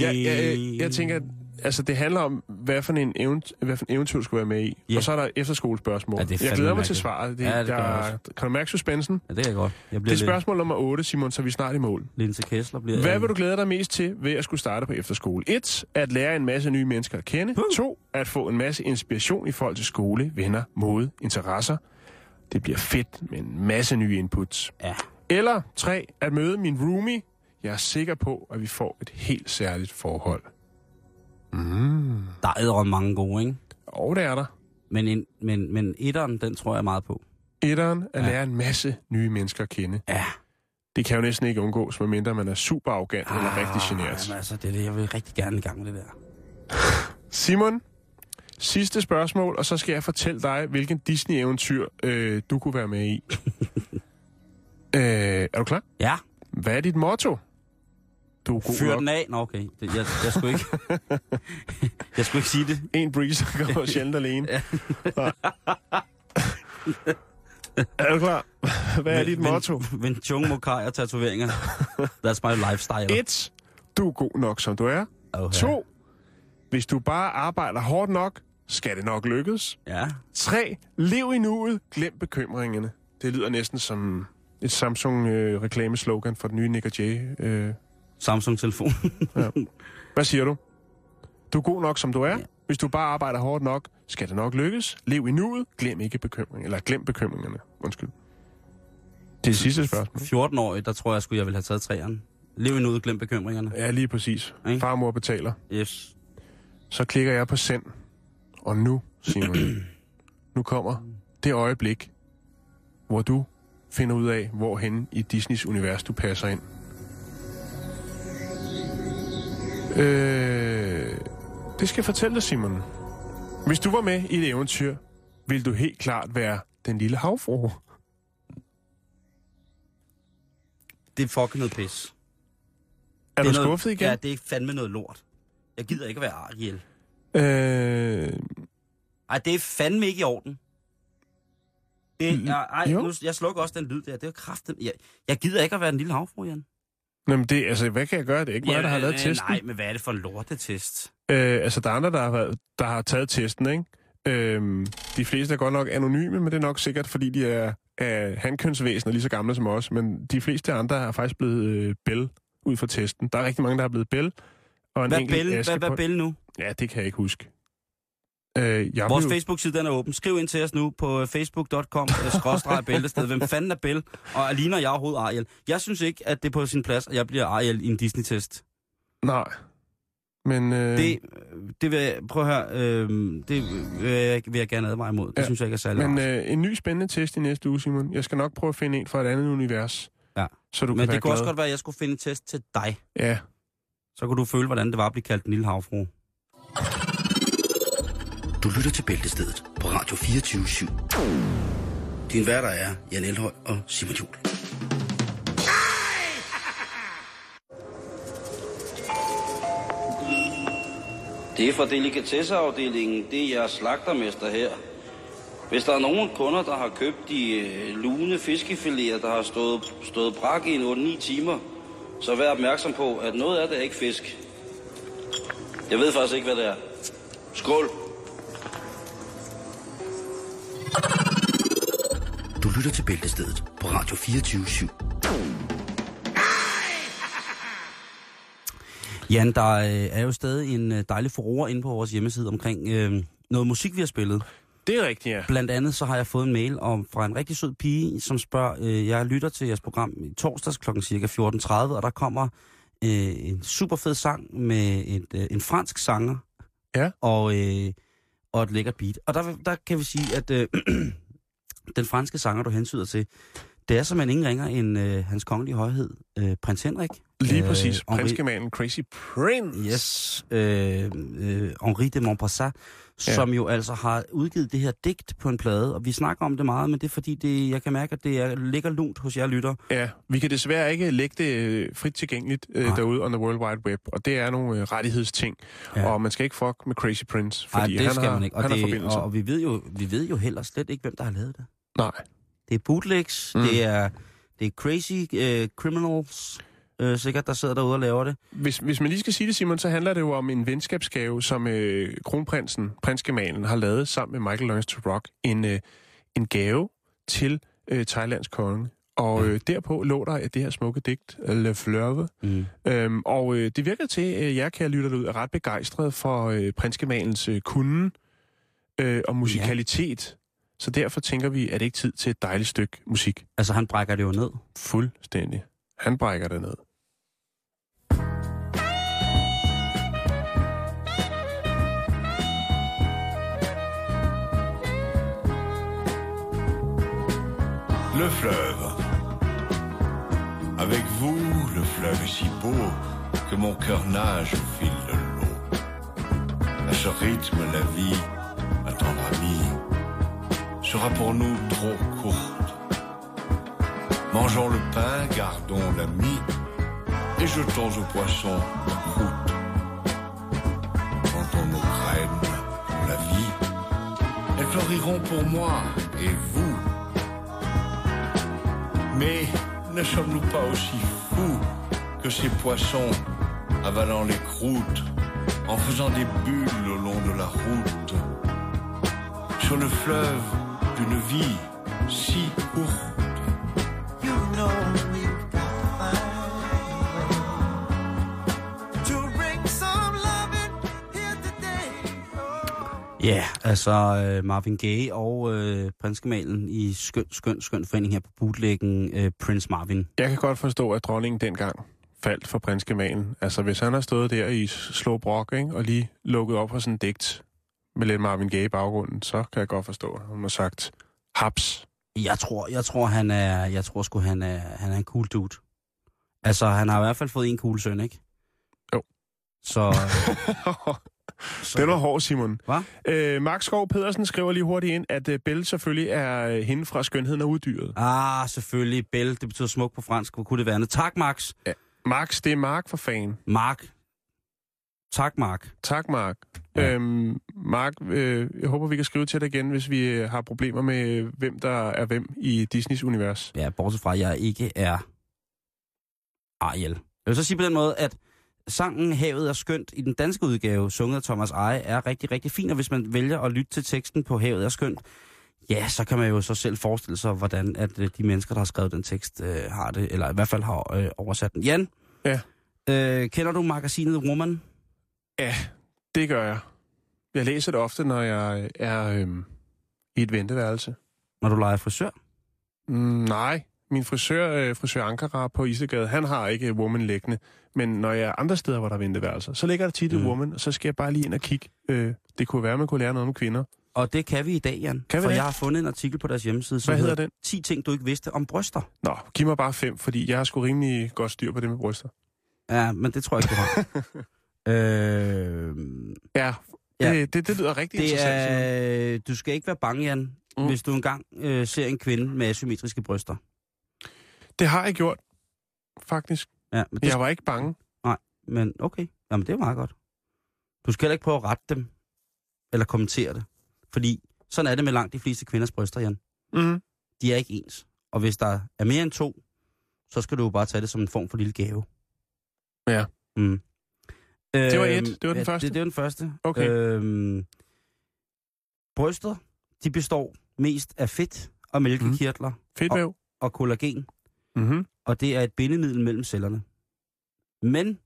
Jeg, jeg, jeg tænker, at altså, det handler om, hvad for en, event, hvad for en eventyr, du skal være med i. Ja. Og så er der efterskolespørgsmål. Ja, er jeg glæder mig til svaret. Det, Ja, det der, jeg kan du mærke suspensen? Ja, det er godt. Jeg Det er spørgsmål nummer 8, Simon, så er vi snart i mål. lidt... Linse Kessler bliver... Hvad vil du glæde dig mest til ved at skulle starte på efterskole? 1. At lære en masse nye mennesker at kende. 2. At få en masse inspiration i forhold til skole, venner, mode, interesser. Det bliver fedt med en masse nye inputs. Ja. Eller 3. At møde min roomie. Jeg er sikker på, at vi får et helt særligt forhold. Mm. Der er ædre mange gode, ikke? Og det er der. Men, en, men, men etteren, den tror jeg meget på. Etteren. At Ja. lære en masse nye mennesker at kende. Ja. Det kan jo næsten ikke undgås, medmindre man er super arrogant ah, eller rigtig generet. Jamen, altså, det er det. Jeg vil rigtig gerne i gang med det der. Simon, sidste spørgsmål, og så skal jeg fortælle dig, hvilken Disney-eventyr øh, du kunne være med i. (laughs) øh, er du klar? Ja, Hvad er dit motto? Du er god fyr nok. den af. Nå, okay. Det, jeg, jeg, skulle ikke... (laughs) jeg skulle ikke sige det. En breeze går (laughs) sjældent alene. Er du klar? Hvad er dit motto? Men Chung Mokai og tatoveringer. That's my lifestyle. Et, du er god nok, som du er. Oh, To, hvis du bare arbejder hårdt nok, skal det nok lykkes. Ja. 3. Lev i nuet, glem bekymringerne. Det lyder næsten som et Samsung-reklameslogan for den nye Nick Jay. Øh. Samsung-telefon. (laughs) Hvad siger du? Du er god nok, som du er. Ja. Hvis du bare arbejder hårdt nok, skal det nok lykkes. Lev i nuet, glem ikke bekymring, eller glem bekymringerne. Undskyld. Det er sidste spørgsmål. 14 år, der tror jeg, skulle jeg ville have taget træerne. Lev i nuet, glem bekymringerne. Ja, lige præcis. Ikke? Farmor betaler. Yes. Så klikker jeg på send. Og nu, Simon, (clears throat) nu kommer det øjeblik, hvor du finder ud af, hvorhen i Disneys univers du passer ind. Øh, det skal jeg fortælle dig, Simon. Hvis du var med i et eventyr, ville du helt klart være den lille havfru. Det er fucking noget pis. Er det du noget, skuffet igen? Ja, det er fandme noget lort. Jeg gider ikke være Ariel. Øh, Ej, det er fandme ikke i orden. Det, jeg, ej, jo. nu, jeg slukker også den lyd der. Det er kraften. Jeg, jeg gider ikke at være den lille havfru, Jan. Nå, men det, altså, hvad kan jeg gøre? Det er ikke mig, der har lavet øh, testen. Nej, men hvad er det for en lortetest? Øh, altså, der er andre, der har, der har taget testen, ikke? Øh, de fleste er godt nok anonyme, men det er nok sikkert, fordi de er, er handkønsvæsener lige så gamle som os. Men de fleste andre er faktisk blevet øh, Bell ud fra testen. Der er rigtig mange, der er blevet Bell. Og en Hvad Bell, hvad, hvad Bell nu? Ja, det kan jeg ikke huske. Øh, jeg Vores blev- Facebook-side den er åben. Skriv ind til os nu på facebook.com skråstreg bæltested. Hvem fanden er Bell? Og ligner jeg overhovedet Ariel? Jeg synes ikke, at det er på sin plads, at jeg bliver Ariel i en Disney-test. Nej. Men øh, Det, det vil jeg, prøv at høre, øh, det vil jeg, vil jeg gerne advare imod. Det Ja, synes jeg ikke er særlig men rart. øh, en ny spændende test i næste uge, Simon. Jeg skal nok prøve at finde en fra et andet univers. Ja. Så du Men kan det kunne glad. også godt være, at jeg skulle finde en test til dig. Ja. Så kunne du føle, hvordan det var at blive kaldt den lille havfru. Du lytter til Bæltestedet på Radio 24 /7. Din værter er Jan Elhøj og Simon Jul. Det er fra delikatesseafdelingen. Det er jeres slagtermester her. Hvis der er nogen kunder, der har købt de øh, lune fiskefiléer, der har stået, stået brak i en 8-9 timer, så vær opmærksom på, at noget af det er ikke fisk. Jeg ved faktisk ikke, hvad det er. Skål! Du lytter til Bæltestedet på Radio 24 /7. Jan, der øh, er jo stadig en øh, dejlig furore inde på vores hjemmeside omkring øh, noget musik, vi har spillet. Det er rigtigt, ja. Blandt andet så har jeg fået en mail om, fra en rigtig sød pige, som spørger, øh, jeg lytter til jeres program i torsdags kl. cirka 14.30, og der kommer øh, en super fed sang med et, øh, en fransk sanger Ja. og, øh, og et lækkert beat. Og der, der kan vi sige, at øh, (clears throat) den franske sanger, du hensyder til, det er simpelthen ingen ringer end øh, hans kongelige højhed, øh, prins Henrik. Lige Øh, præcis. Henri- Prinsgemalen Crazy Prince. Yes, øh, øh, Henri de Montpassat, Ja. som jo altså har udgivet det her digt på en plade, og vi snakker om det meget, men det er fordi, det, jeg kan mærke, at det er, ligger lunt hos jer lytter. Ja, vi kan desværre ikke lægge det øh, frit tilgængeligt øh, Nej. derude on the World Wide Web, og det er nogle øh, rettighedsting. Ja. Og man skal ikke fuck med Crazy Prince, fordi det han skal har, man ikke. Og, han har det, forbindelser. og, vi, ved jo, vi ved jo heller slet ikke, hvem der har lavet det. Nej. Det er bootlegs, mm. det er det er crazy uh, criminals, øh, sikkert, der sidder derude og laver det. Hvis, hvis man lige skal sige det, Simon, så handler det jo om en venskabsgave, som øh, kronprinsen, prinsgemalen, har lavet sammen med Michael Lawrence to Rock. En, øh, en gave til øh, Thailands konge. Og øh, derpå lå der det her smukke digt, Le Fleuve. Mm. Øhm, og øh, det virker til, at jer, kære lytter ud, er ret begejstret for øh, prinsgemalens øh, kunde øh, og musikalitet. Ja. Så derfor tænker vi, at det ikke tid til et dejligt stykke musik. Altså, han brækker det jo ned. Fuldstændig. Han brækker det ned. Le fleuve. Avec vous, le fleuve est si beau que mon cœur nage au fil de l'eau. À ce rythme, la vie, ma tendre amie, sera pour nous trop courte. Mangeons le pain, gardons l'ami et jetons aux poissons la croûte. Plantons nos graines pour la vie, elles fleuriront pour moi et vous. Mais ne sommes-nous pas aussi fous que ces poissons avalant les croûtes en faisant des bulles au long de la route sur le fleuve d'une vie si courte Ja, yeah, altså øh, Marvin Gaye og øh, prinsgemalen i skøn, skøn, skøn forening her på bootleggen øh, Prince Marvin. Jeg kan godt forstå, at dronningen dengang faldt for prinsgemalen. Altså, hvis han har stået der i slå brok, ikke, og lige lukket op på sådan en digt med lidt Marvin Gaye i baggrunden, så kan jeg godt forstå, at hun har sagt, haps. Jeg tror, jeg tror, han er, jeg tror sgu, han er, han er en cool dude. Altså, han har i hvert fald fået en cool søn, ikke? Jo. Så, så (laughs) Den var hård, Simon. Hvad? Øh, Mark Skov Pedersen skriver lige hurtigt ind, at øh, Belle selvfølgelig er øh, hende fra Skønheden og Uddyret. Ah, selvfølgelig. Belle, det betyder smuk på fransk. Hvor kunne det være andet? Tak, Max. Ja. Max, det er Mark for fan. Mark. Tak, Mark. Tak, Mark. Ja. Øhm, Mark, øh, jeg håber, vi kan skrive til dig igen, hvis vi øh, har problemer med, øh, hvem der er hvem i Disneys univers. Ja, bortset fra, at jeg ikke er Ariel. Jeg vil så sige på den måde, at sangen Havet er skønt i den danske udgave, sunget af Thomas Eje, er rigtig, rigtig fin, og hvis man vælger at lytte til teksten på Havet er skønt, ja, så kan man jo så selv forestille sig, hvordan at øh, de mennesker, der har skrevet den tekst, øh, har det, eller i hvert fald har øh, oversat den. Jan? Ja. Øh, kender du magasinet Woman? Ja, det gør jeg. Jeg læser det ofte, når jeg er øhm, i et venteværelse. Når du leger frisør? Mm, nej, min frisør, øh, frisør Ankara på Isegade, han har ikke Woman liggende. Men når jeg er andre steder, hvor der er venteværelser, så ligger der tit mm. Woman, og så skal jeg bare lige ind og kigge. Øh, det kunne være, man kunne lære noget om kvinder. Og det kan vi i dag, Jan. Kan vi For det? jeg har fundet en artikel på deres hjemmeside, som Hvad hedder den? 10 ting, du ikke vidste om bryster. Nå, giv mig bare fem, fordi jeg har sgu rimelig godt styr på det med bryster. Ja, men det tror jeg ikke, du har. (laughs) øh, Ja, Ja. det, det, det lyder rigtig det interessant. Er, du skal ikke være bange, Jan, mm. hvis du engang øh, ser en kvinde med asymmetriske bryster. Det har jeg gjort, faktisk. Ja, men, det, Jeg var ikke bange. men okay, Jamen, det er meget godt. Du skal heller ikke prøve at rette dem, eller kommentere det. Fordi sådan er det med langt de fleste kvinders bryster, Jan. Mm. De er ikke ens. Og hvis der er mere end to, så skal du jo bare tage det som en form for lille gave. Ja. Mm. Det var et. Øhm, Det var den ja, første. Det, det var den første. Okay. Øhm, bryster, de består mest af fedt og mælkekirtler Fedtvæv. og kollagen, Mm-hmm. og det er et bindemiddel mellem cellerne. Men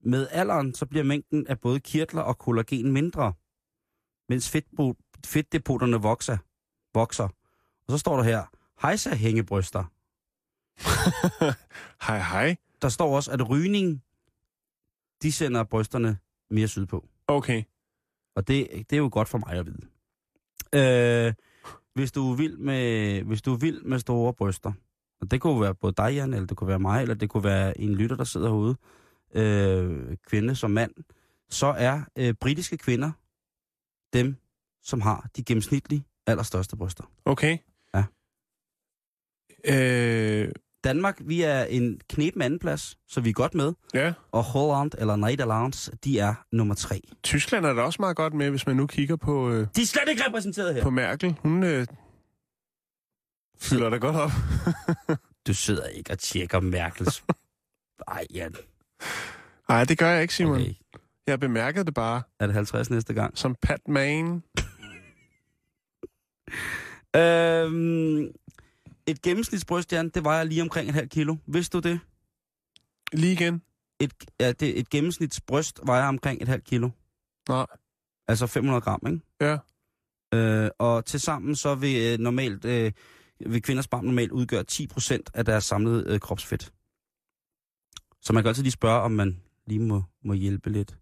med alderen, så bliver mængden af både kirtler og kollagen mindre, mens fedtbo- fedtdepoterne vokser. vokser. Og så står der her, hejsa hængebryster. (laughs) hej, hej. Der står også, at rygning, de sender brysterne mere sydpå. Okay. Og det, det er jo godt for mig at vide. Øh, hvis du er vild med, hvis du er vild med store bryster, og det kunne være både dig, Jan, eller det kunne være mig, eller det kunne være en lytter, der sidder herude, øh, kvinde som mand, så er øh, britiske kvinder dem, som har de gennemsnitlige allerstørste bryster. Okay. Ja. Øh, Danmark, vi er en knep anden plads, så vi er godt med. ja. Og Holland, eller Nederlands, de er nummer tre. Tyskland er da også meget godt med, hvis man nu kigger på, øh, De er slet ikke repræsenteret her. på Merkel. Hun øh, fylder da godt op. (laughs) Du sidder ikke og tjekker Merkels Ej, ja. Nej, det gør jeg ikke, Simon. Okay. Jeg bemærkede det bare Er det 50 næste gang? som Pat Man. (laughs) Øhm, et gennemsnitsbrystjern, det vejer lige omkring et halvt kilo. Vidste du det? Lige igen. Et, ja, det, et gennemsnitsbryst vejer omkring et halvt kilo. Nej. Altså 500 gram, ikke? Ja. Øh, og til sammen så vil øh, normalt øh, vil kvinders barm normalt udgøre 10% af deres samlede øh, kropsfedt. Så man kan altid lige spørge, om man lige må, må hjælpe lidt.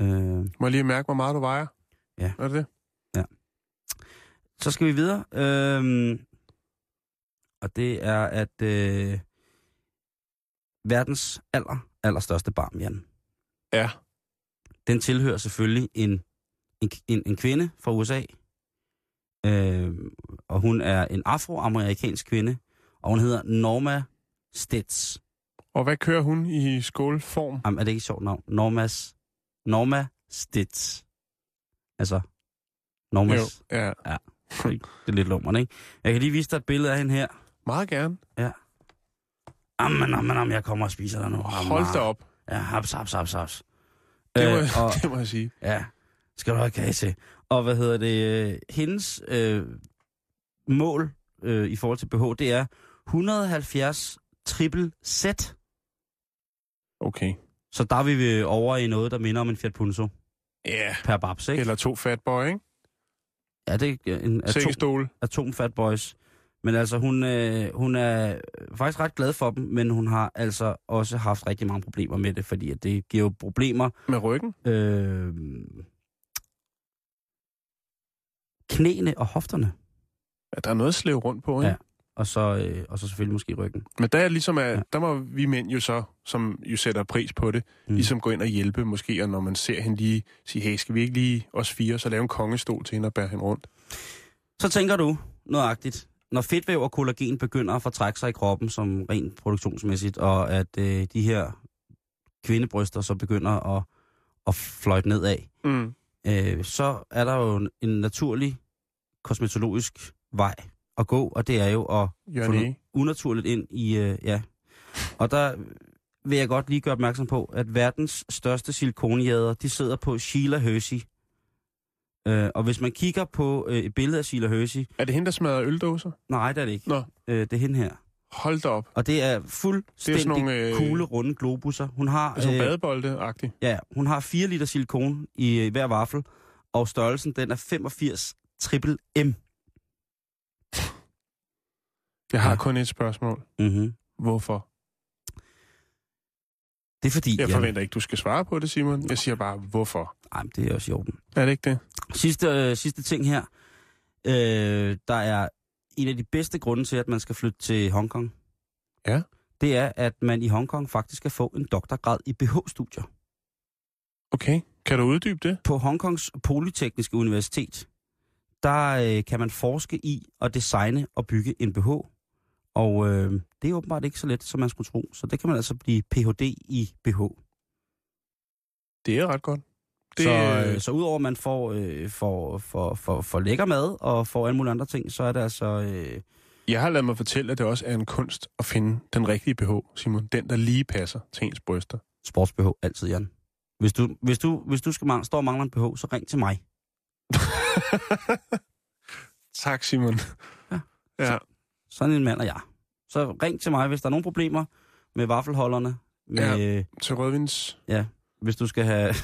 Øh, Må jeg lige mærke, hvor meget du vejer? Ja. Er det det? så skal vi videre. Øh, og det er, at øh, verdens aller, allerstørste barm, Jan, Ja. den tilhører selvfølgelig en, en, en, en kvinde fra USA. Øh, og hun er en afroamerikansk kvinde, og hun hedder Norma Stitz. Og hvad kører hun i skålform? Jamen, er det ikke et sjovt navn? Normas, Norma Stitz. Altså, Normas. Jo, ja. Det er lidt lummerne, ikke? Jeg kan lige vise dig et billede af hende her. Meget gerne. Jamen, jamen, jamen, jeg kommer og spiser dig nu. Hold da op. Ja, haps, haps, haps, haps. Det må, Øh, og, (laughs) det må jeg sige. Ja, skal du have kage til. Og hvad hedder det? Hendes øh, mål øh, i forhold til BH, det er 170 triple set. Okay. Så der er vi over i noget, der minder om en Fiat Punto Ja. per babs, ikke? Eller to fat boy, ikke? Ja, det er en atom, atom fat boys. Men altså, hun, øh, hun er faktisk ret glad for dem, men hun har altså også haft rigtig mange problemer med det, fordi at det giver jo problemer. Med ryggen. Øh, knæene og hofterne, Ja, der er noget at slæve rundt på, ikke? Ja. og så, øh, og så selvfølgelig måske ryggen. Men der er ligesom, at, Ja. der må vi mænd jo så, som jo sætter pris på det, mm. ligesom gå ind og hjælpe måske, og når man ser hende lige sige, hey, skal vi ikke lige os fire, så lave en kongestol til hende og bære hende rundt? Så tænker du nøjagtigt, når fedtvæv og kollagen begynder at fortrække sig i kroppen som rent produktionsmæssigt, og at øh, de her kvindebryster så begynder at, at fløjte nedad, Mm. Øh, så er der jo en, en naturlig kosmetologisk vej at gå, og det er jo at få Jørgen noget E. unaturligt ind i, øh, ja. Og der vil jeg godt lige gøre opmærksom på, at verdens største silikonjæder, de sidder på Sheila Hershey. Øh, og hvis man kigger på øh, et billede af Sheila Hershey, Er det hende, der smadrer øldåser? nej, det er det ikke. Nå, Øh, det er hende her. Hold da op. Og det er Det er fuldstændig nogle, øh, kugle, runde globusser. Hun har, sådan øh, badebolde-agtigt. ja, hun har 4 liter silikon i øh, hver vaffel, og størrelsen den er 85 triple M. Jeg har Ja. kun et spørgsmål. Mm-hmm. Hvorfor? Det er fordi... Jeg forventer ikke, du skal svare på det, Simon. Jeg siger bare, hvorfor? Ej, men det er også i orden. Er det ikke det? Sidste, øh, sidste ting her. Øh, der er en af de bedste grunde til, at man skal flytte til Hongkong. Ja. Det er, at man i Hongkong faktisk kan få en doktorgrad i BH-studier. Okay. Kan du uddybe det? På Hongkongs Polytekniske Universitet, der øh, kan man forske i at designe og bygge en BH. Og øh, det er åbenbart ikke så let, som man skulle tro. Så det kan man altså blive Ph.D. i BH. Det er ret godt. Det, Så, øh, øh, så udover at man får, øh, får, får, får, får lækker mad og får alle mulige andre ting, så er det altså... Øh, Jeg har ladet mig fortælle, at det også er en kunst at finde den rigtige BH, Simon. Den, der lige passer til ens bryster. sports-BH altid, Jan. Hvis du, hvis du, hvis du skal man, står og mangler en BH, så ring til mig. (laughs) tak, Simon. Ja. Ja. Sådan en mand er jeg. Så ring til mig, hvis der er nogle problemer med vaffelholderne. Med, ja. Til rødvins. Hvis du skal have,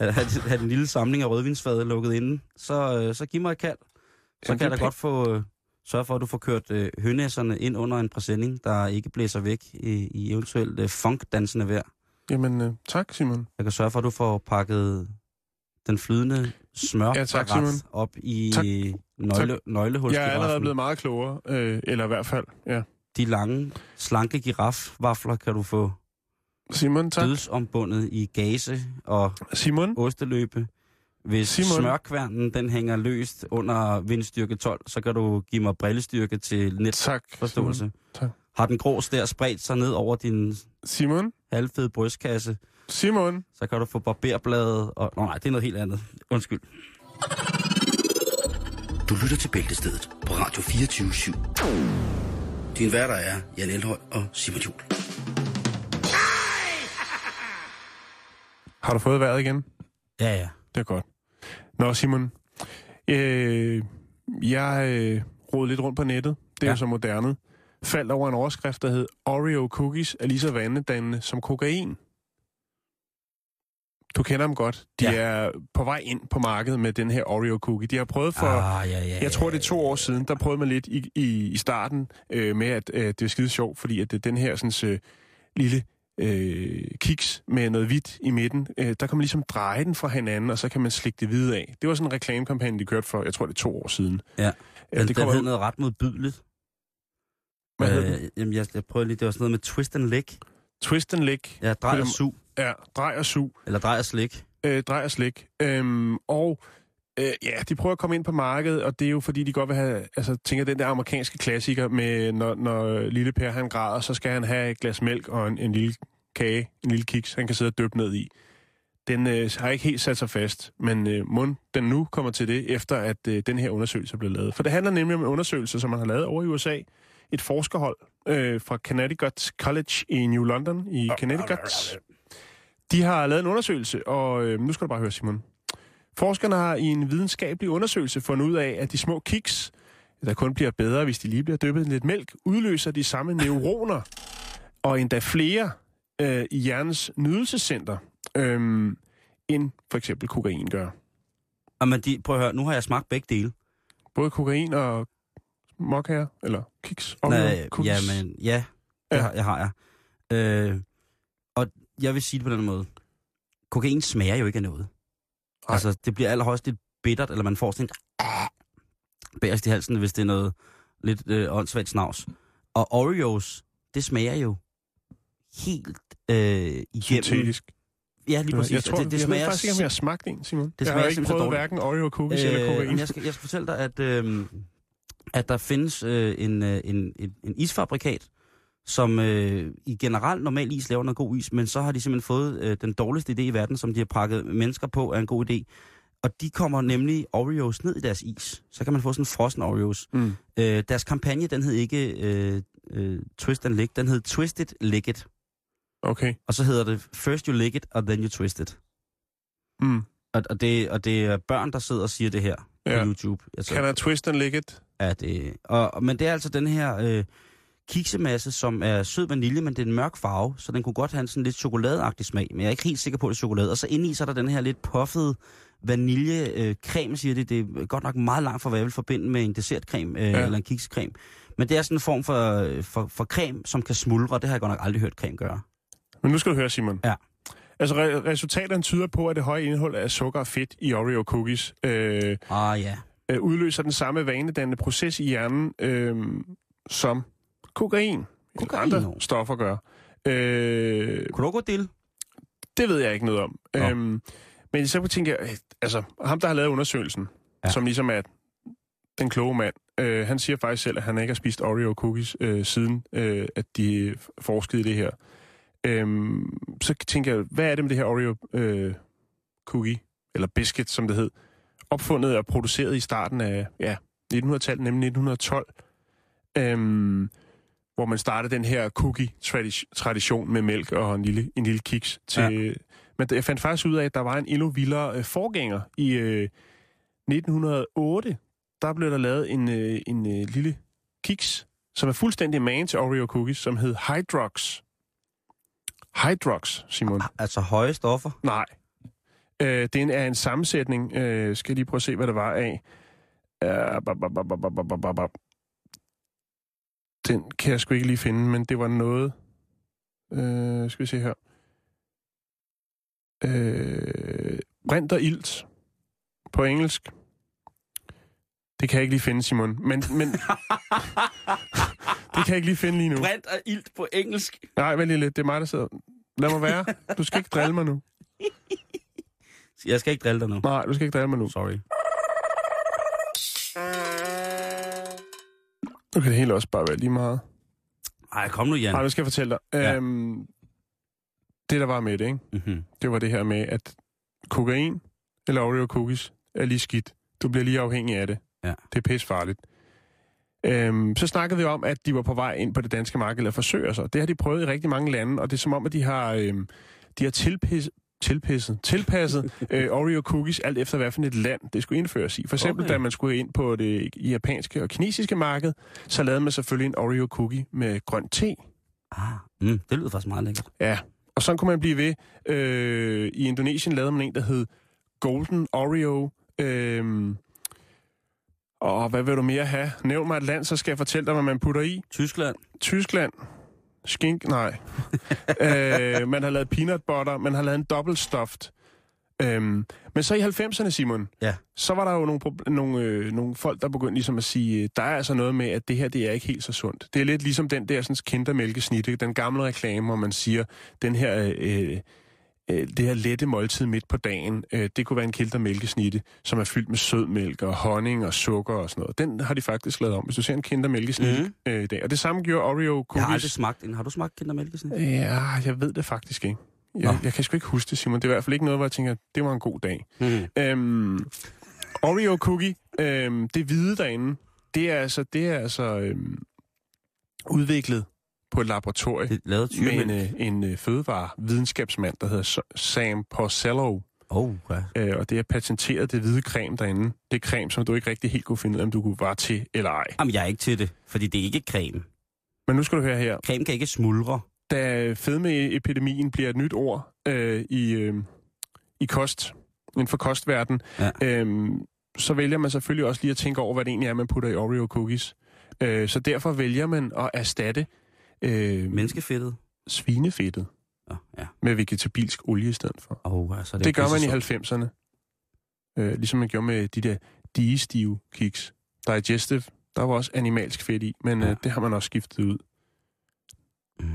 have, have, den lille samling af rødvinsfade lukket inde, så, øh, så giv mig et kald. Så Jamen, kan jeg da godt få øh, sørge for, at du får kørt øh, hønæsserne ind under en præsending, der ikke blæser væk i, i eventuelt øh, funkdansende vejr. Jamen, øh, tak, Simon. Jeg kan sørge for, at du får pakket den flydende smør Ja, tak, Simon. op i Tak. nøgle, nøglehulsgiraffen. Jeg er allerede blevet meget klogere. Øh, eller i hvert fald, ja. De lange, slanke girafvafler kan du få Simon, tak. dødsombundet i gase og Simon, osteløbe. Hvis Simon. Smørkværnen den hænger løst under vindstyrke 12, så kan du give mig brillestyrke til tak. netforståelse. Simon. Tak. Har den grå stær spredt sig ned over din Simon, halvfede brystkasse, Simon. så kan du få barberbladet og... Nå nej, det er noget helt andet. Undskyld. Du lytter til Bæltestedet på Radio 24 /7. Din værter er Jan Elhøj og Simon Jul. Har du fået vejret igen? Ja, ja. Det er godt. Nå, Simon. Øh, jeg øh, rodede lidt rundt på nettet. Det er Ja. jo så moderne. Faldt over en overskrift, der hed Oreo cookies er lige så vandedannende som kokain. Du kender dem godt. De ja. er på vej ind på markedet med den her Oreo cookie. De har prøvet for... ah, ja, ja, Jeg tror, det er to år siden, der prøvede man lidt i, i, i starten øh, med, at øh, det er skide sjovt, fordi at det, den her sådan, øh, lille øh, kiks med noget hvidt i midten, øh, der kan man ligesom dreje den fra hinanden, og så kan man slikke det hvide af. Det var sådan en reklamekampagne, de kørte for, jeg tror, det er to år siden. Ja. Øh, det kommer, hed noget ret modbydeligt. Hvad? Øh, jamen, jeg, jeg prøvede lige, det var sådan noget med twist and leg. Twist and leg. Ja, drej og sug. Ja, drej og sug. Eller drej og slik. øh, drej og slik. Øhm, og øh, ja, de prøver at komme ind på markedet, og det er jo fordi, de godt vil have, altså tænker den der amerikanske klassiker med, når, når lille Per han græder, så skal han have et glas mælk og en, en lille kage, en lille kiks, han kan sidde og døbe ned i. Den øh, har ikke helt sat sig fast, men øh, mund den nu kommer til det, efter at øh, den her undersøgelse blev lavet. For det handler nemlig om en undersøgelse, som man har lavet over i USA. Et forskerhold øh, fra Connecticut College i New London i Connecticut. De har lavet en undersøgelse, og øh, nu skal du bare høre, Simon. Forskerne har i en videnskabelig undersøgelse fundet ud af, at de små kiks, der kun bliver bedre, hvis de lige bliver dyppet i lidt mælk, udløser de samme neuroner, og endda flere øh, i hjernens nydelsescenter, øh, end for eksempel kokain gør. Jamen, de, prøv at høre, nu har jeg smagt begge dele. Både kokain og mokkager, eller kiks. Nej, cookies. jamen, ja, det Ja. har, jeg har jeg. Øh, og jeg vil sige det på den måde. Kokain smager jo ikke af noget. Nej. Altså, det bliver allerhøjst lidt bittert, eller man får sådan et bagerst i halsen, hvis det er noget lidt øh, åndssvagt snavs. Og Oreos, det smager jo helt øh, igennem. Syntetisk. Ja, lige præcis. Jeg tror, det, det, det jeg smager ved faktisk ikke, om jeg har smagt en, Simon. Det jeg har ikke prøvet hverken Oreo cookies øh, eller kokain. jeg, skal, jeg skal fortælle dig, at, øh, at der findes øh, en, øh, en, en, en isfabrikat, som øh, i generelt normal is laver noget god is, men så har de simpelthen fået øh, den dårligste idé i verden, som de har pakket mennesker på, er en god idé. Og de kommer nemlig Oreos ned i deres is. Så kan man få sådan en frossen Oreos. Mm. Øh, deres kampagne, den hed ikke øh, øh, Twist and Lick, den hed Twist It, Lick It. Okay. Og så hedder det First You Lick It, og Then You Twist It. Mm. Og, og, det, og det er børn, der sidder og siger det her Ja. på YouTube. Altså, Kan I twist and lick it? Ja, det, og, og- men det er altså den her øh, kiksemasse, som er sød vanilje, men det er en mørk farve, så den kunne godt have en sådan lidt chokoladeagtig smag, men jeg er ikke helt sikker på, at det er chokolade. Og så inde i, så er der den her lidt puffede vanilje øh, creme, siger de. Det er godt nok meget langt fra, hvad jeg vil forbinde med en dessertcreme øh, Ja. eller en kikscreme. Men det er sådan en form for, for, for creme, som kan smuldre. Det har jeg godt nok aldrig hørt creme gøre. Men nu skal du høre, Simon. Ja. Altså, re- resultaterne tyder på, at det høje indhold af sukker og fedt i Oreo cookies øh, Ah ja. øh, udløser den samme vanedannende proces i hjernen, øh, som kokain, eller Kokain, andre stoffer gør. Øh, Krokodil. det ved jeg ikke noget om. Nå. Øhm, men så tænker jeg, altså, ham der har lavet undersøgelsen. Ja. som ligesom er den kloge mand, øh, han siger faktisk selv, at han ikke har spist Oreo cookies øh, siden, øh, at de forskede i det her. Øhm, så tænker jeg, hvad er det med det her Oreo øh, cookie, eller biscuit, som det hed, opfundet og produceret i starten af ja, 1900-tallet, nemlig 1912, øhm, hvor man startede den her cookie-tradition med mælk og en lille, en lille kiks til... Ja. Men jeg fandt faktisk ud af, at der var en endnu vildere øh, forgænger i øh, 1908. Der blev der lavet en, øh, en øh, lille kiks, som er fuldstændig man til Oreo cookies, som hed Hydrox. Hydrox, Simon. Altså høje stoffer. Nej. Øh, den er en sammensætning. Øh, skal jeg lige prøve at se, hvad det var af. Den kan jeg sgu ikke lige finde, men det var noget... Øh, skal vi se her. Øh, brint og ilt på engelsk. Det kan jeg ikke lige finde, Simon. Men, men (laughs) det kan jeg ikke lige finde lige nu. Brint og ilt på engelsk. Nej, vent lige lidt. Det er mig, der sidder. Lad mig være. Du skal ikke drille mig nu. Jeg skal ikke drille dig nu. Nej, du skal ikke drille mig nu. Sorry. Nu kan det hele også bare være lige meget. Ej, kom nu, Jan. Nej, nu skal jeg fortælle dig. Ja. Øhm, det, der var med det, ikke? Mm-hmm. det var det her med, at kokain eller Oreo cookies er lige skidt. Du bliver lige afhængig af det. Ja. Det er pis farligt. Øhm, så snakkede vi om, at de var på vej ind på det danske marked, eller forsøger sig. Det har de prøvet i rigtig mange lande, og det er som om, at de har, øhm, de har tilpasset, tilpasset, tilpasset (laughs) øh, Oreo cookies, alt efter hvad for et land det skulle indføres i. For eksempel, Okay. da man skulle ind på det japanske og kinesiske marked, så lavede man selvfølgelig en Oreo cookie med grøn te. Ah, mm, det lyder faktisk meget lækkert. Ja, og så kunne man blive ved. Øh, I Indonesien lavede man en, der hed Golden Oreo. Øh, og hvad vil du mere have? Nævn mig et land, så skal jeg fortælle dig, hvad man putter i. Tyskland. Tyskland. Skink, nej. (laughs) øh, man har lavet peanut butter, man har lavet en dobbelt stuffed. Øhm, men så i 90'erne, Simon, Ja. så var der jo nogle, nogle, øh, nogle folk, der begyndte ligesom at sige, øh, der er altså noget med, at det her, det er ikke helt så sundt. Det er lidt ligesom den der sådan, kindermælkesnitte, den gamle reklame, hvor man siger, den her, øh, øh, det her lette måltid midt på dagen, øh, det kunne være en kindermælkesnitte, som er fyldt med sødmælk og honning og sukker og sådan noget. Den har de faktisk lavet om, hvis du ser en kindermælkesnitte Mhm. mm. øh, i dag. Og det samme gjorde Oreo Jeg har cookies. aldrig smagt en. Har du smagt kindermælkesnit? Ja, jeg ved det faktisk ikke. Jeg, Nå. jeg kan sgu ikke huske det, Simon. Det er i hvert fald ikke noget, hvor jeg tænker, det var en god dag. Mm. Øhm, Oreo cookie, øhm, det hvide derinde, det er altså, det er altså øhm, udviklet på et laboratorie Det med en, øh, en øh, fødevare-videnskabsmand, der hedder Sam Porcello. Oh, ja. Øh, og det er patenteret det hvide creme derinde. Det er creme, som du ikke rigtig helt kunne finde ud af, om du kunne var til eller ej. Jamen, jeg er ikke til det, fordi det er ikke creme. Men nu skal du høre her. Creme kan ikke smuldre. da fedmeepidemien bliver et nyt ord øh, i, øh, i kost, inden for kostverden, Ja. øh, så vælger man selvfølgelig også lige at tænke over, hvad det egentlig er, man putter i Oreo cookies. Øh, så derfor vælger man at erstatte øh, Menneskefedtet. svinefedtet Ja, ja. med vegetabilsk olie i stedet for. Oh, altså, Det, det, gør man i pissesundt. 90'erne. Øh, ligesom man gjorde med de der digestive kiks. Digestive, der var også animalsk fedt i, men Ja. øh, det har man også skiftet ud. Mm.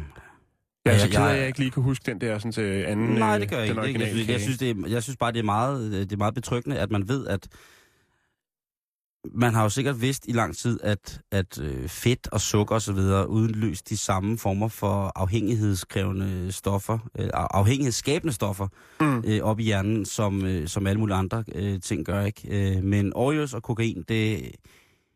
Jeg er så ked af, at jeg ikke lige kunne huske den der sådan til anden Nej, øh, det gør jeg ikke. Jeg, synes, jeg, synes, det er, jeg synes bare, det er, meget, øh, det er meget betryggende, at man ved, at man har jo sikkert vidst i lang tid, at, at øh, fedt og sukker osv. udløst de samme former for afhængighedskrævende stoffer, øh, af- afhængighedsskabende stoffer Mm. øh, op i hjernen, som, øh, som alle mulige andre øh, ting gør. ikke. Øh, men Oreos og kokain, det,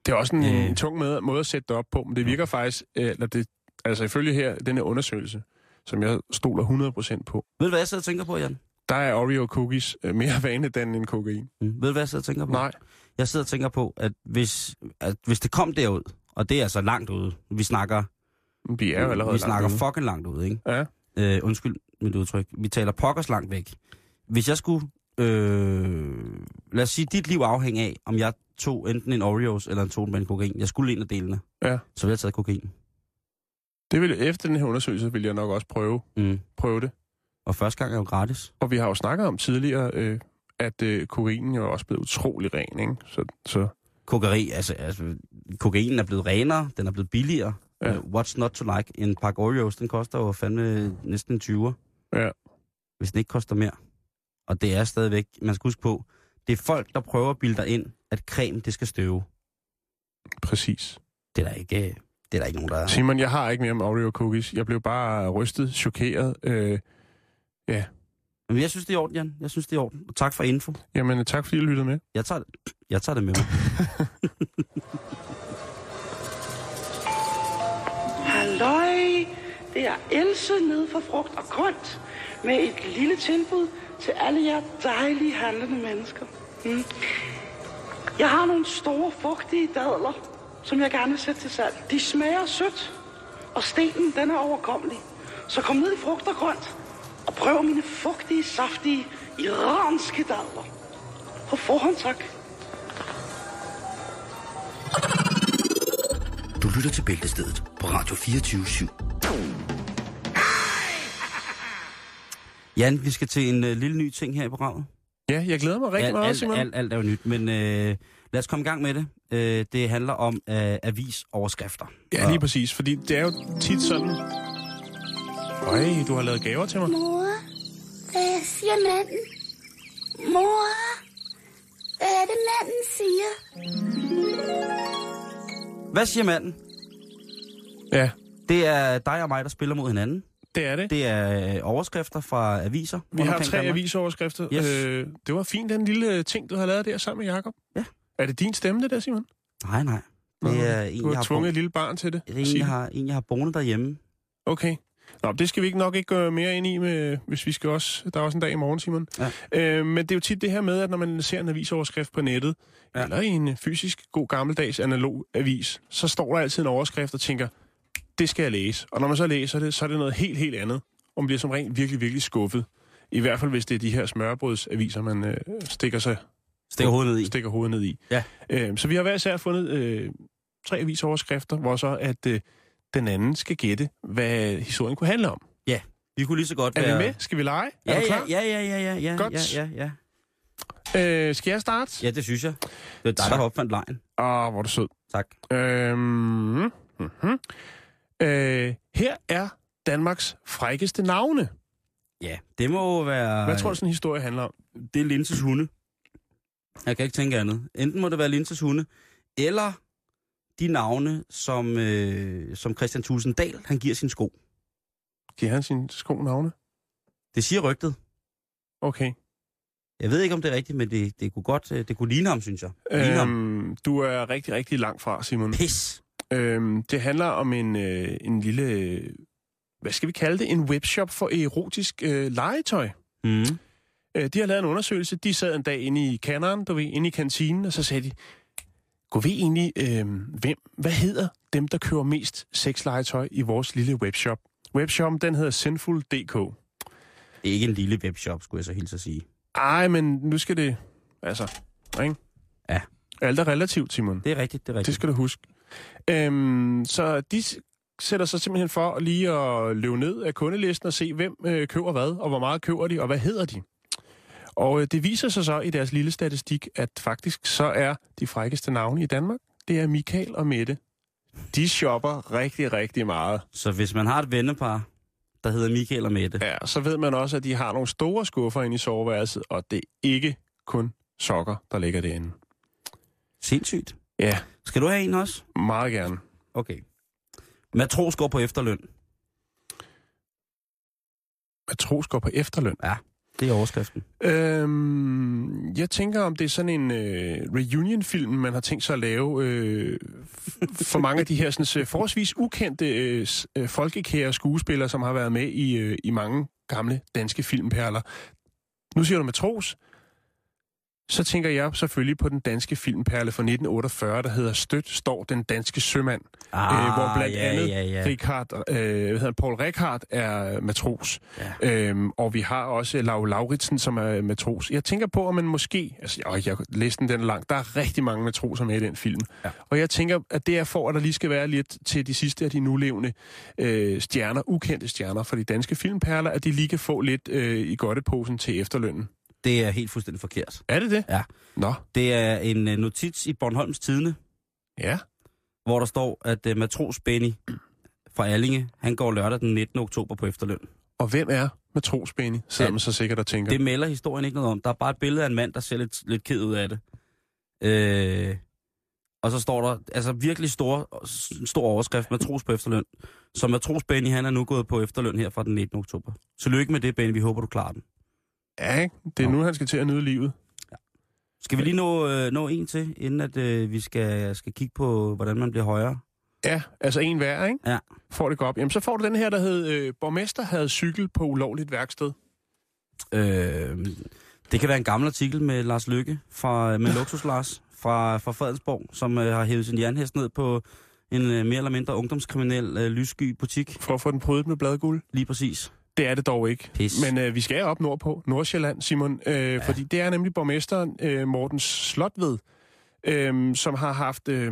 Det er også en Øh. øh. tung måde, måde at sætte det op på, men det virker faktisk, øh, eller det, altså ifølge her, den her undersøgelse, som jeg stoler 100% på, ved du, hvad jeg sidder og tænker på, Jan? der er Oreo cookies øh, mere (laughs) vanedannet end kokain. Mm. Ved du, hvad jeg sidder og tænker på? Nej. Jeg sidder og tænker på, at hvis, at hvis det kom derud, og det er altså langt ude, vi snakker, Vi er jo allerede vi snakker langt fucking langt ude, ikke? Ja. Øh, undskyld mit udtryk. Vi taler pokkers langt væk. Hvis jeg skulle, øh, lad os sige, dit liv afhænger af, om jeg tog enten en Oreos eller en tonband kokain. Jeg skulle en af delene. Ja. Så ville jeg tage kokain. Det vil, efter den her undersøgelse vil jeg nok også prøve, Mm. prøve det. Og første gang er jo gratis. Og vi har jo snakket om tidligere, øh, at øh, kokainen jo er også blevet utrolig ren, ikke? Så, så Kokeri, altså, altså, kokainen er blevet renere, den er blevet billigere. Ja. Ja. what's not to like? En pakke Oreos, den koster jo fandme næsten en 20'er. Ja. Hvis den ikke koster mere. Og det er stadigvæk, man skal huske på, det er folk, der prøver at bilde dig ind, at creme, det skal støve. præcis. Det er der ikke, det er der ikke nogen, der... Simon, jeg har ikke mere om Oreo cookies. Jeg blev bare rystet, chokeret. Øh, Men jeg synes, det er i orden, Jan. Jeg synes, det er i orden. Og tak for info. jamen, tak fordi I lyttede med. Jeg tager det, jeg tager det med mig. (laughs) Halløj, det er Else nede for frugt og grønt med et lille tilbud til alle jer dejlige handlende mennesker. Mm. Jeg har nogle store, fugtige dadler, som jeg gerne vil sætte til salg. De smager sødt, og stenen den er overkommelig. Så kom ned i frugt og grønt prøv mine fugtige, saftige, iranske dadler. På forhånd tak. Du lytter til Bæltestedet på Radio 24 /7. Jan, vi skal til en uh, lille ny ting her i programmet. Ja, jeg glæder mig rigtig alt, meget, alt, Simon. alt, alt er jo nyt, men øh, lad os komme i gang med det. Øh, det handler om øh, avisoverskrifter. Ja, lige præcis, fordi det er jo tit sådan... Øj, du har lavet gaver til mig. Mor, hvad siger manden? Mor, hvad er det, manden siger? Hvad siger manden? Ja, Det er dig og mig, der spiller mod hinanden. det er det. Det er øh, overskrifter fra aviser. Vi har tre Danmark. avisoverskrifter. Yes. Øh, det var fint, den lille ting, du har lavet der sammen med Jakob. Ja. Er det din stemme, det der, Simon? Nej, nej. Nå, Det er en, du jeg har har, tvunget et lille barn til det. det er en, jeg har, en, jeg har boende derhjemme. Okay. Nå, det skal vi ikke nok ikke gå mere ind i, med, hvis vi skal også... Der er også en dag i morgen, Simon. Ja. Øh, men det er jo tit det her med, at når man ser en avisoverskrift på nettet. Ja. eller i en fysisk god gammeldags analog avis, så står der altid en overskrift og tænker, det skal jeg læse. Og når man så læser det, så er det noget helt, helt andet. Og man bliver som rent virkelig, virkelig skuffet. I hvert fald, hvis det er de her smørbrødsaviser, man øh, stikker sig Stikker hovedet ned i. stikker hovedet ned i. Ja. Øh, så vi har hver især fundet øh, tre avisoverskrifter, hvor så at øh, den anden skal gætte, hvad historien kunne handle om. Ja, vi kunne lige så godt Er være... vi med? Skal vi lege? Ja, er du ja, klar? ja, ja, ja, ja, ja, Godt. ja, ja, ja. Øh, skal jeg starte? Ja, det synes jeg. Det er dig, der har opfandt lejen. Åh, hvor er du sød. Tak. Øhm, mm-hmm. øh, her er Danmarks frækkeste navne. Ja, det må jo være... Hvad tror du, sådan en historie handler om? Det er Linses hunde. Jeg kan ikke tænke andet. Enten må det være Linses hunde, eller de navne, som, øh, som Christian Tulsendal, han giver sin sko. Giver han sine sko navne? Det siger rygtet. Okay. Jeg ved ikke, om det er rigtigt, men det, det kunne godt, øh, det kunne ligne ham, synes jeg. Ligne ham. Øhm, du er rigtig, rigtig langt fra, Simon. Pis. Øhm, det handler om en, øh, en lille, øh, hvad skal vi kalde det, en webshop for erotisk øh, legetøj. Mm. Øh, de har lavet en undersøgelse. De sad en dag inde i kanderen, du ved, inde i kantinen, og så sagde de, gå vi egentlig, øh, hvem, hvad hedder dem, der køber mest sexlegetøj i vores lille webshop? Webshoppen, den hedder Sinful.dk. Det er ikke en lille webshop, skulle jeg så hilse at sige. Ej, men nu skal det, altså, ikke? Ja. Alt er relativt, Simon. Det er rigtigt, det er rigtigt. Det skal du huske. Øhm, så de sætter sig simpelthen for lige at løbe ned af kundelisten og se, hvem øh, køber hvad, og hvor meget køber de, og hvad hedder de. Og øh, det viser sig så i deres lille statistik, at faktisk så er de frækkeste navne i Danmark, det er Michael og Mette. De shopper rigtig, rigtig meget. Så hvis man har et vennepar, der hedder Michael og Mette, Ja, så ved man også, at de har nogle store skuffer inde i soveværelset, og det er ikke kun sokker, der ligger derinde. sindssygt. Ja, Skal du have en også? meget gerne. Okay. Matros går på efterløn. Matros går på efterløn. Det er overskriften. Øhm, jeg tænker, om det er sådan en øh, reunion-film, man har tænkt sig at lave øh, for mange af de her sådan, øh, forholdsvis ukendte øh, øh, folkekære skuespillere, som har været med i, øh, i mange gamle danske filmperler. Nu siger du matros. Så tænker jeg selvfølgelig på den danske filmperle fra 1948, der hedder Støt står den danske sømand. Ah, øh, hvor blandt ja, andet ja, ja. Richard, øh, hvad hedder han, Paul Rickard er matros. Ja. Øhm, og vi har også Lau Lauritsen, som er matros. Jeg tænker på, om man måske... Altså, øh, jeg læste den, den er lang. Der er rigtig mange matroser med i den film. Ja. Og jeg tænker, at det er for, at der lige skal være lidt til de sidste af de nulevende øh, stjerner, ukendte stjerner fra de danske filmperler, at de lige kan få lidt øh, i godteposen til efterlønnen. Det er helt fuldstændig forkert. Er det det? Ja. Nå, Det er en øh, notits i Bornholms Tidene, ja. hvor der står, at uh, matros Benny fra Allinge, han går lørdag den 19. oktober på efterløn. Og hvem er matros, Benny? Sidder Ja. man så sikkert og tænker. Det melder historien ikke noget om. Der er bare et billede af en mand, der ser lidt, lidt ked ud af det. Øh, og så står der altså virkelig stor, stor overskrift, matros på efterløn. Så matros Benny, han er nu gået på efterløn her fra den 19. oktober. Tillykke med det, Benny. Vi håber, du klarer den. Ja, ikke? det er Nå. nu, han skal til at nyde livet. Skal vi lige nå, øh, nå en til, inden at øh, vi skal, skal kigge på, hvordan man bliver højere? Ja, altså en hver, ikke? Ja. Får det godt op. Jamen, så får du den her, der hed øh, Borgmester havde cykel på ulovligt værksted. Øh, det kan være en gammel artikel med Lars Lykke, fra, med Luksus (laughs) Lars fra, fra Fredensborg, som øh, har hævet sin jernhest ned på en øh, mere eller mindre ungdomskriminel øh, lyssky butik. For at få den prydet med bladguld. Lige præcis. Det er det dog ikke. Pis. Men øh, vi skal op nordpå, Nordsjælland, Simon. Øh, ja. Fordi det er nemlig borgmesteren øh, Morten Slotved, øh, som har haft øh,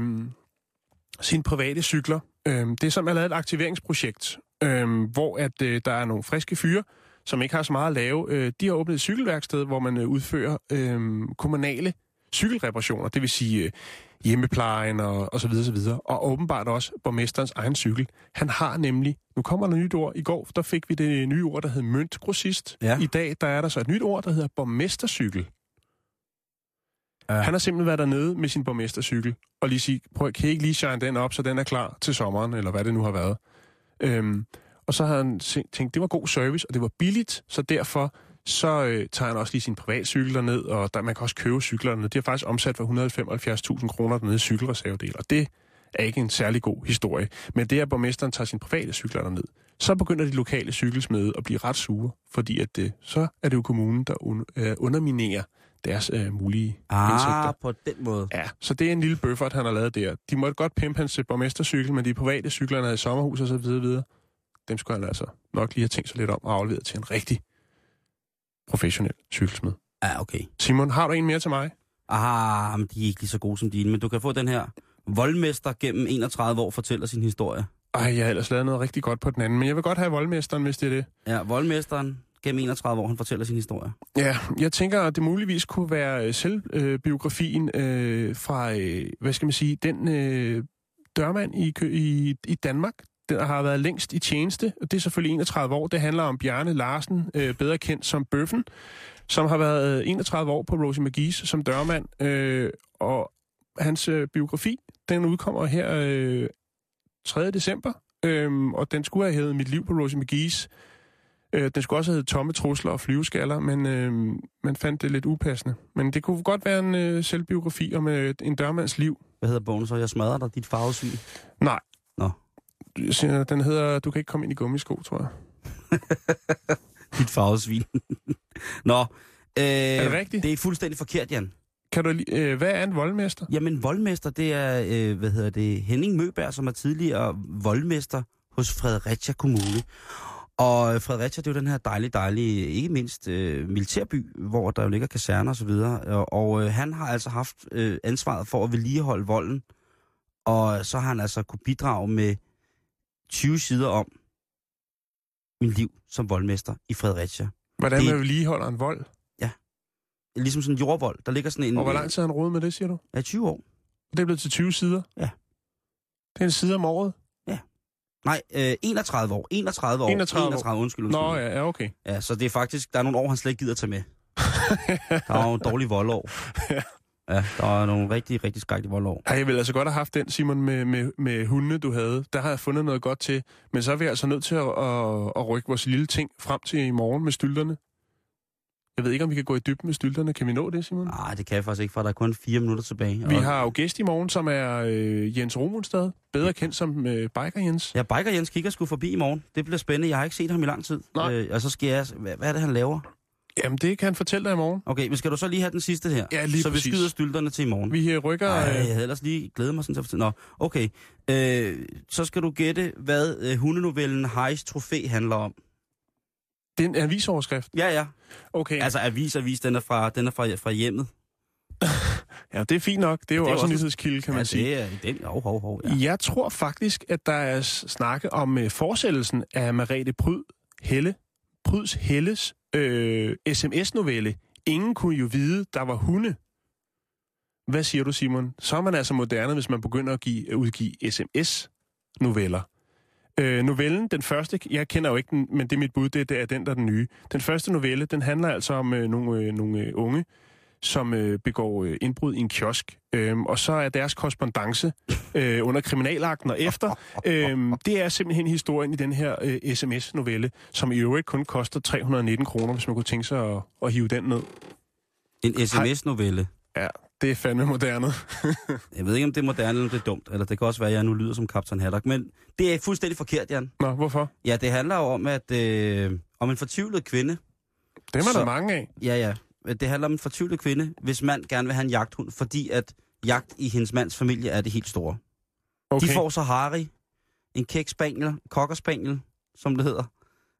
sine private cykler. Øh, det er som er lavet et aktiveringsprojekt, øh, hvor at øh, der er nogle friske fyre, som ikke har så meget at lave. Øh, de har åbnet et cykelværksted, hvor man øh, udfører øh, kommunale cykelreparationer, det vil sige øh, hjemmeplejen og, og så videre, så videre. Og åbenbart også borgmesterens egen cykel. Han har nemlig, nu kommer der nyt ord, i går der fik vi det nye ord, der hed møntgrossist. Ja. I dag der er der så et nyt ord, der hedder borgmestercykel. Ja. Han har simpelthen været dernede med sin borgmestercykel, og lige sige, prøv, kan I ikke lige shine den op, så den er klar til sommeren, eller hvad det nu har været. Øhm, og så havde han tænkt, det var god service, og det var billigt, så derfor så øh, tager han også lige sin privatcykel derned, og der, man kan også købe cykler dernede. De har faktisk omsat for 175.000 kroner dernede i cykelreservedel, og det er ikke en særlig god historie. Men det, at borgmesteren tager sin private cykler derned, så begynder de lokale cykelsmede at blive ret sure, fordi at det, så er det jo kommunen, der un, øh, underminerer deres øh, mulige Ah, indsigter. på den måde. Ja, så det er en lille bøffert, han har lavet der. De måtte godt pimpe hans øh, borgmestercykel, men de private cykler, han havde i sommerhus og så videre, videre, dem skulle han altså nok lige have tænkt sig lidt om og afleveret til en rigtig professionel cykelsmed. Ja, okay. Simon, har du en mere til mig? Ah, men de er ikke lige så gode som dine, men du kan få den her. Voldmester gennem 31 år fortæller sin historie. Ej, jeg har ellers lavet noget rigtig godt på den anden, men jeg vil godt have voldmesteren, hvis det er det. Ja, voldmesteren gennem 31 år, han fortæller sin historie. Ja, jeg tænker, at det muligvis kunne være øh, selvbiografien øh, fra, øh, hvad skal man sige, den øh, dørmand i, i, i Danmark, den har været længst i tjeneste, og det er selvfølgelig 31 år. Det handler om Bjarne Larsen, øh, bedre kendt som Bøffen, som har været øh, 31 år på Rosie McGee's som dørmand, øh, og hans øh, biografi, den udkommer her øh, 3. december, øh, og den skulle have heddet Mit liv på Rosie McGee's. Øh, den skulle også have heddet Tomme trusler og flyveskaller, men øh, man fandt det lidt upassende. Men det kunne godt være en øh, selvbiografi om øh, en dørmands liv. Hvad hedder bogen så? Jeg smadrer dig, dit farvesyn. Nej. Den hedder Du kan ikke komme ind i gummisko, tror jeg. (laughs) Dit farvesvin. (laughs) Nå. Øh, er det rigtigt? Det er fuldstændig forkert, Jan. Kan du, øh, hvad er en voldmester? Jamen, voldmester, det er, øh, hvad hedder det, Henning Møberg, som er tidligere voldmester hos Fredericia Kommune. Og Fredericia, det er jo den her dejlige, dejlige, ikke mindst øh, militærby, hvor der jo ligger kaserner og så videre. Og, og øh, han har altså haft øh, ansvaret for at vedligeholde volden. Og så har han altså kunne bidrage med 20 sider om mit liv som voldmester i Fredericia. Hvordan Det- man vedligeholder en vold? Ligesom sådan en jordvold. Der ligger sådan en... Og hvor lang tid har han rodet med det, siger du? Ja, 20 år. Det er blevet til 20 sider? Ja. Det er en side om året? Nej, øh, 31 år. 31 år. 31 år. 31 undskyld, undskyld. Nå, ja, ja, okay. Ja, så det er faktisk, der er nogle år, han slet ikke gider tage med. (laughs) Der er nogle dårlige voldår. Ja, der er nogle rigtig, rigtig skrækkelige voldår. Ej, jeg ville altså godt have haft den, Simon, med, med, med hundene, du havde. Der har jeg fundet noget godt til. Men så er vi altså nødt til at, at, at rykke vores lille ting frem til i morgen med stylterne. Jeg ved ikke, om vi kan gå i dybden med stylterne. Kan vi nå det, Simon? Nej, det kan jeg faktisk ikke, for der er kun fire minutter tilbage. Vi Og- har jo gæst i morgen, som er øh, Jens Romundstad, bedre kendt som øh, Biker Jens. Ja, Biker Jens kigger sgu forbi i morgen. Det bliver spændende. Jeg har ikke set ham i lang tid. Nej. Øh, og så skal jeg... Hvad, hvad er det, han laver? Jamen, det kan han fortælle dig i morgen. Okay, men skal du så lige have den sidste her? Ja, lige Så vi præcis. skyder stylterne til i morgen. Vi øh, rykker... Ej, Øh, jeg havde ellers lige glædet mig sådan til at fortælle. Nå, okay. Øh, så skal du gætte, hvad øh, hundenovellen Heis Trofæ handler om. det er en avisoverskrift. Ja, ja. Okay, Altså, avis, avis, den er fra, den er fra, fra hjemmet. (laughs) ja, det er fint nok. Det er jo det er også en også- nyhedskilde, kan man ja, sige. det er den. Hov, hov, hov. Ja. Jeg tror faktisk, at der er snakke om uh, forsættelsen af Marete Pryd Helle, Pryds Helles øh, sms-novelle. Ingen kunne jo vide, der var hunde. Hvad siger du, Simon? Så er man altså moderne, hvis man begynder at give, udgive sms-noveller. Øh, novellen, den første, jeg kender jo ikke den, men det er mit bud, det, det er den, der er den nye. Den første novelle, den handler altså om øh, nogle, øh, nogle øh, unge, som øh, begår øh, indbrud i en kiosk. Øhm, og så er deres korrespondence øh, under kriminalakten og efter, øhm, det er simpelthen historien i den her øh, sms-novelle, som i øvrigt kun koster 319 kroner, hvis man kunne tænke sig at, at hive den ned. En sms-novelle. Ja, det er fandme moderne. (laughs) Jeg ved ikke, om det er moderne eller om det er dumt. Eller det kan også være, at jeg nu lyder som Captain Haddock. Men det er fuldstændig forkert, Jan. Nå, hvorfor? Ja, det handler jo om, at øh, om en fortvivlet kvinde. Dem er Så- der mange af. Ja, ja. Det handler om en fortvivlet kvinde, hvis mand gerne vil have en jagthund, fordi at jagt i hendes mands familie er det helt store. Okay. De får så Harry, en kæk spaniel, kokkerspaniel, som det hedder.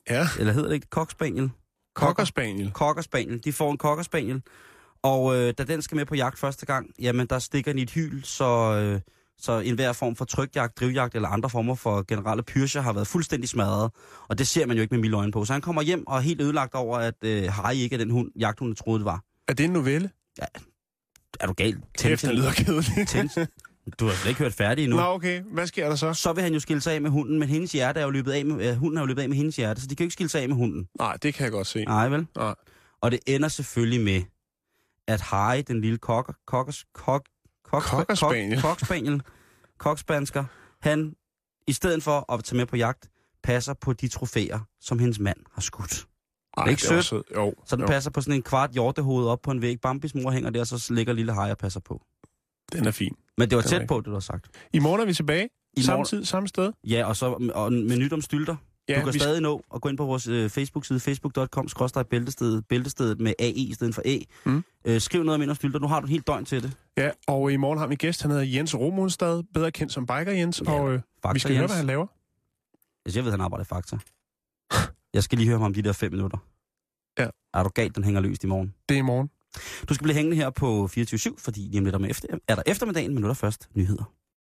Ja, Eller hedder det ikke kokspaniel? kokkerspaniel. Kokkerspaniel. De får en kokkerspaniel. Og øh, da den skal med på jagt første gang, jamen der stikker den i et hyl, så, øh, så enhver form for trykjagt, drivjagt eller andre former for generelle pyrscher har været fuldstændig smadret. Og det ser man jo ikke med milde øjne på. Så han kommer hjem og er helt ødelagt over, at øh, Harry ikke er den hund, jagthunden troede, det var. Er det en novelle? Er du gal? Kæft, det lyder kedeligt. (laughs) Tintin. Du har slet ikke hørt færdig endnu. Nå, okay. Hvad sker der så? Så vil han jo skille sig af med hunden, men hendes hjerte er jo løbet af med, øh, hunden er jo løbet af med hendes hjerte, så de kan jo ikke skille sig af med hunden. Nej, det kan jeg godt se. Nej, vel? Nej. Og det ender selvfølgelig med, at Harry, den lille kokker, kokkers, kok, kok, Kokkerspaniel. Kok, kokspaniel, kokspansker, han, i stedet for at tage med på jagt, passer på de trofæer, som hendes mand har skudt. Ej, det er ikke er sødt? også- Jo, Så den jo. passer på sådan en kvart hjortehoved op på en væg. Bambis mor hænger der, og så ligger lille Harry og passer på. Den er fin. Men det var Den tæt på, det du har sagt. I morgen er vi tilbage. I Samme morgen- tid, samme sted. Ja, og så og med nyt om stylter. Ja, du kan vi- stadig nå at gå ind på vores øh, Facebook-side, facebook.com, bæltestedet, bæltestedet med AI i stedet for A. Mm. Øh, skriv noget om Indersfilter, nu har du helt døgn til det. Ja, og i morgen har vi gæst, han hedder Jens Romonstad, bedre kendt som Biker Jens, Ja, og øh, vi skal høre, Jens. hvad han laver. Altså, jeg ved, han arbejder i Fakta. Jeg skal lige høre ham om de der fem minutter. Ja. Er du galt, den hænger løst i morgen. Det er i morgen. Du skal blive hængende her på 24-7, fordi lige om lidt om efter, er der eftermiddagen, men nu er der først nyheder.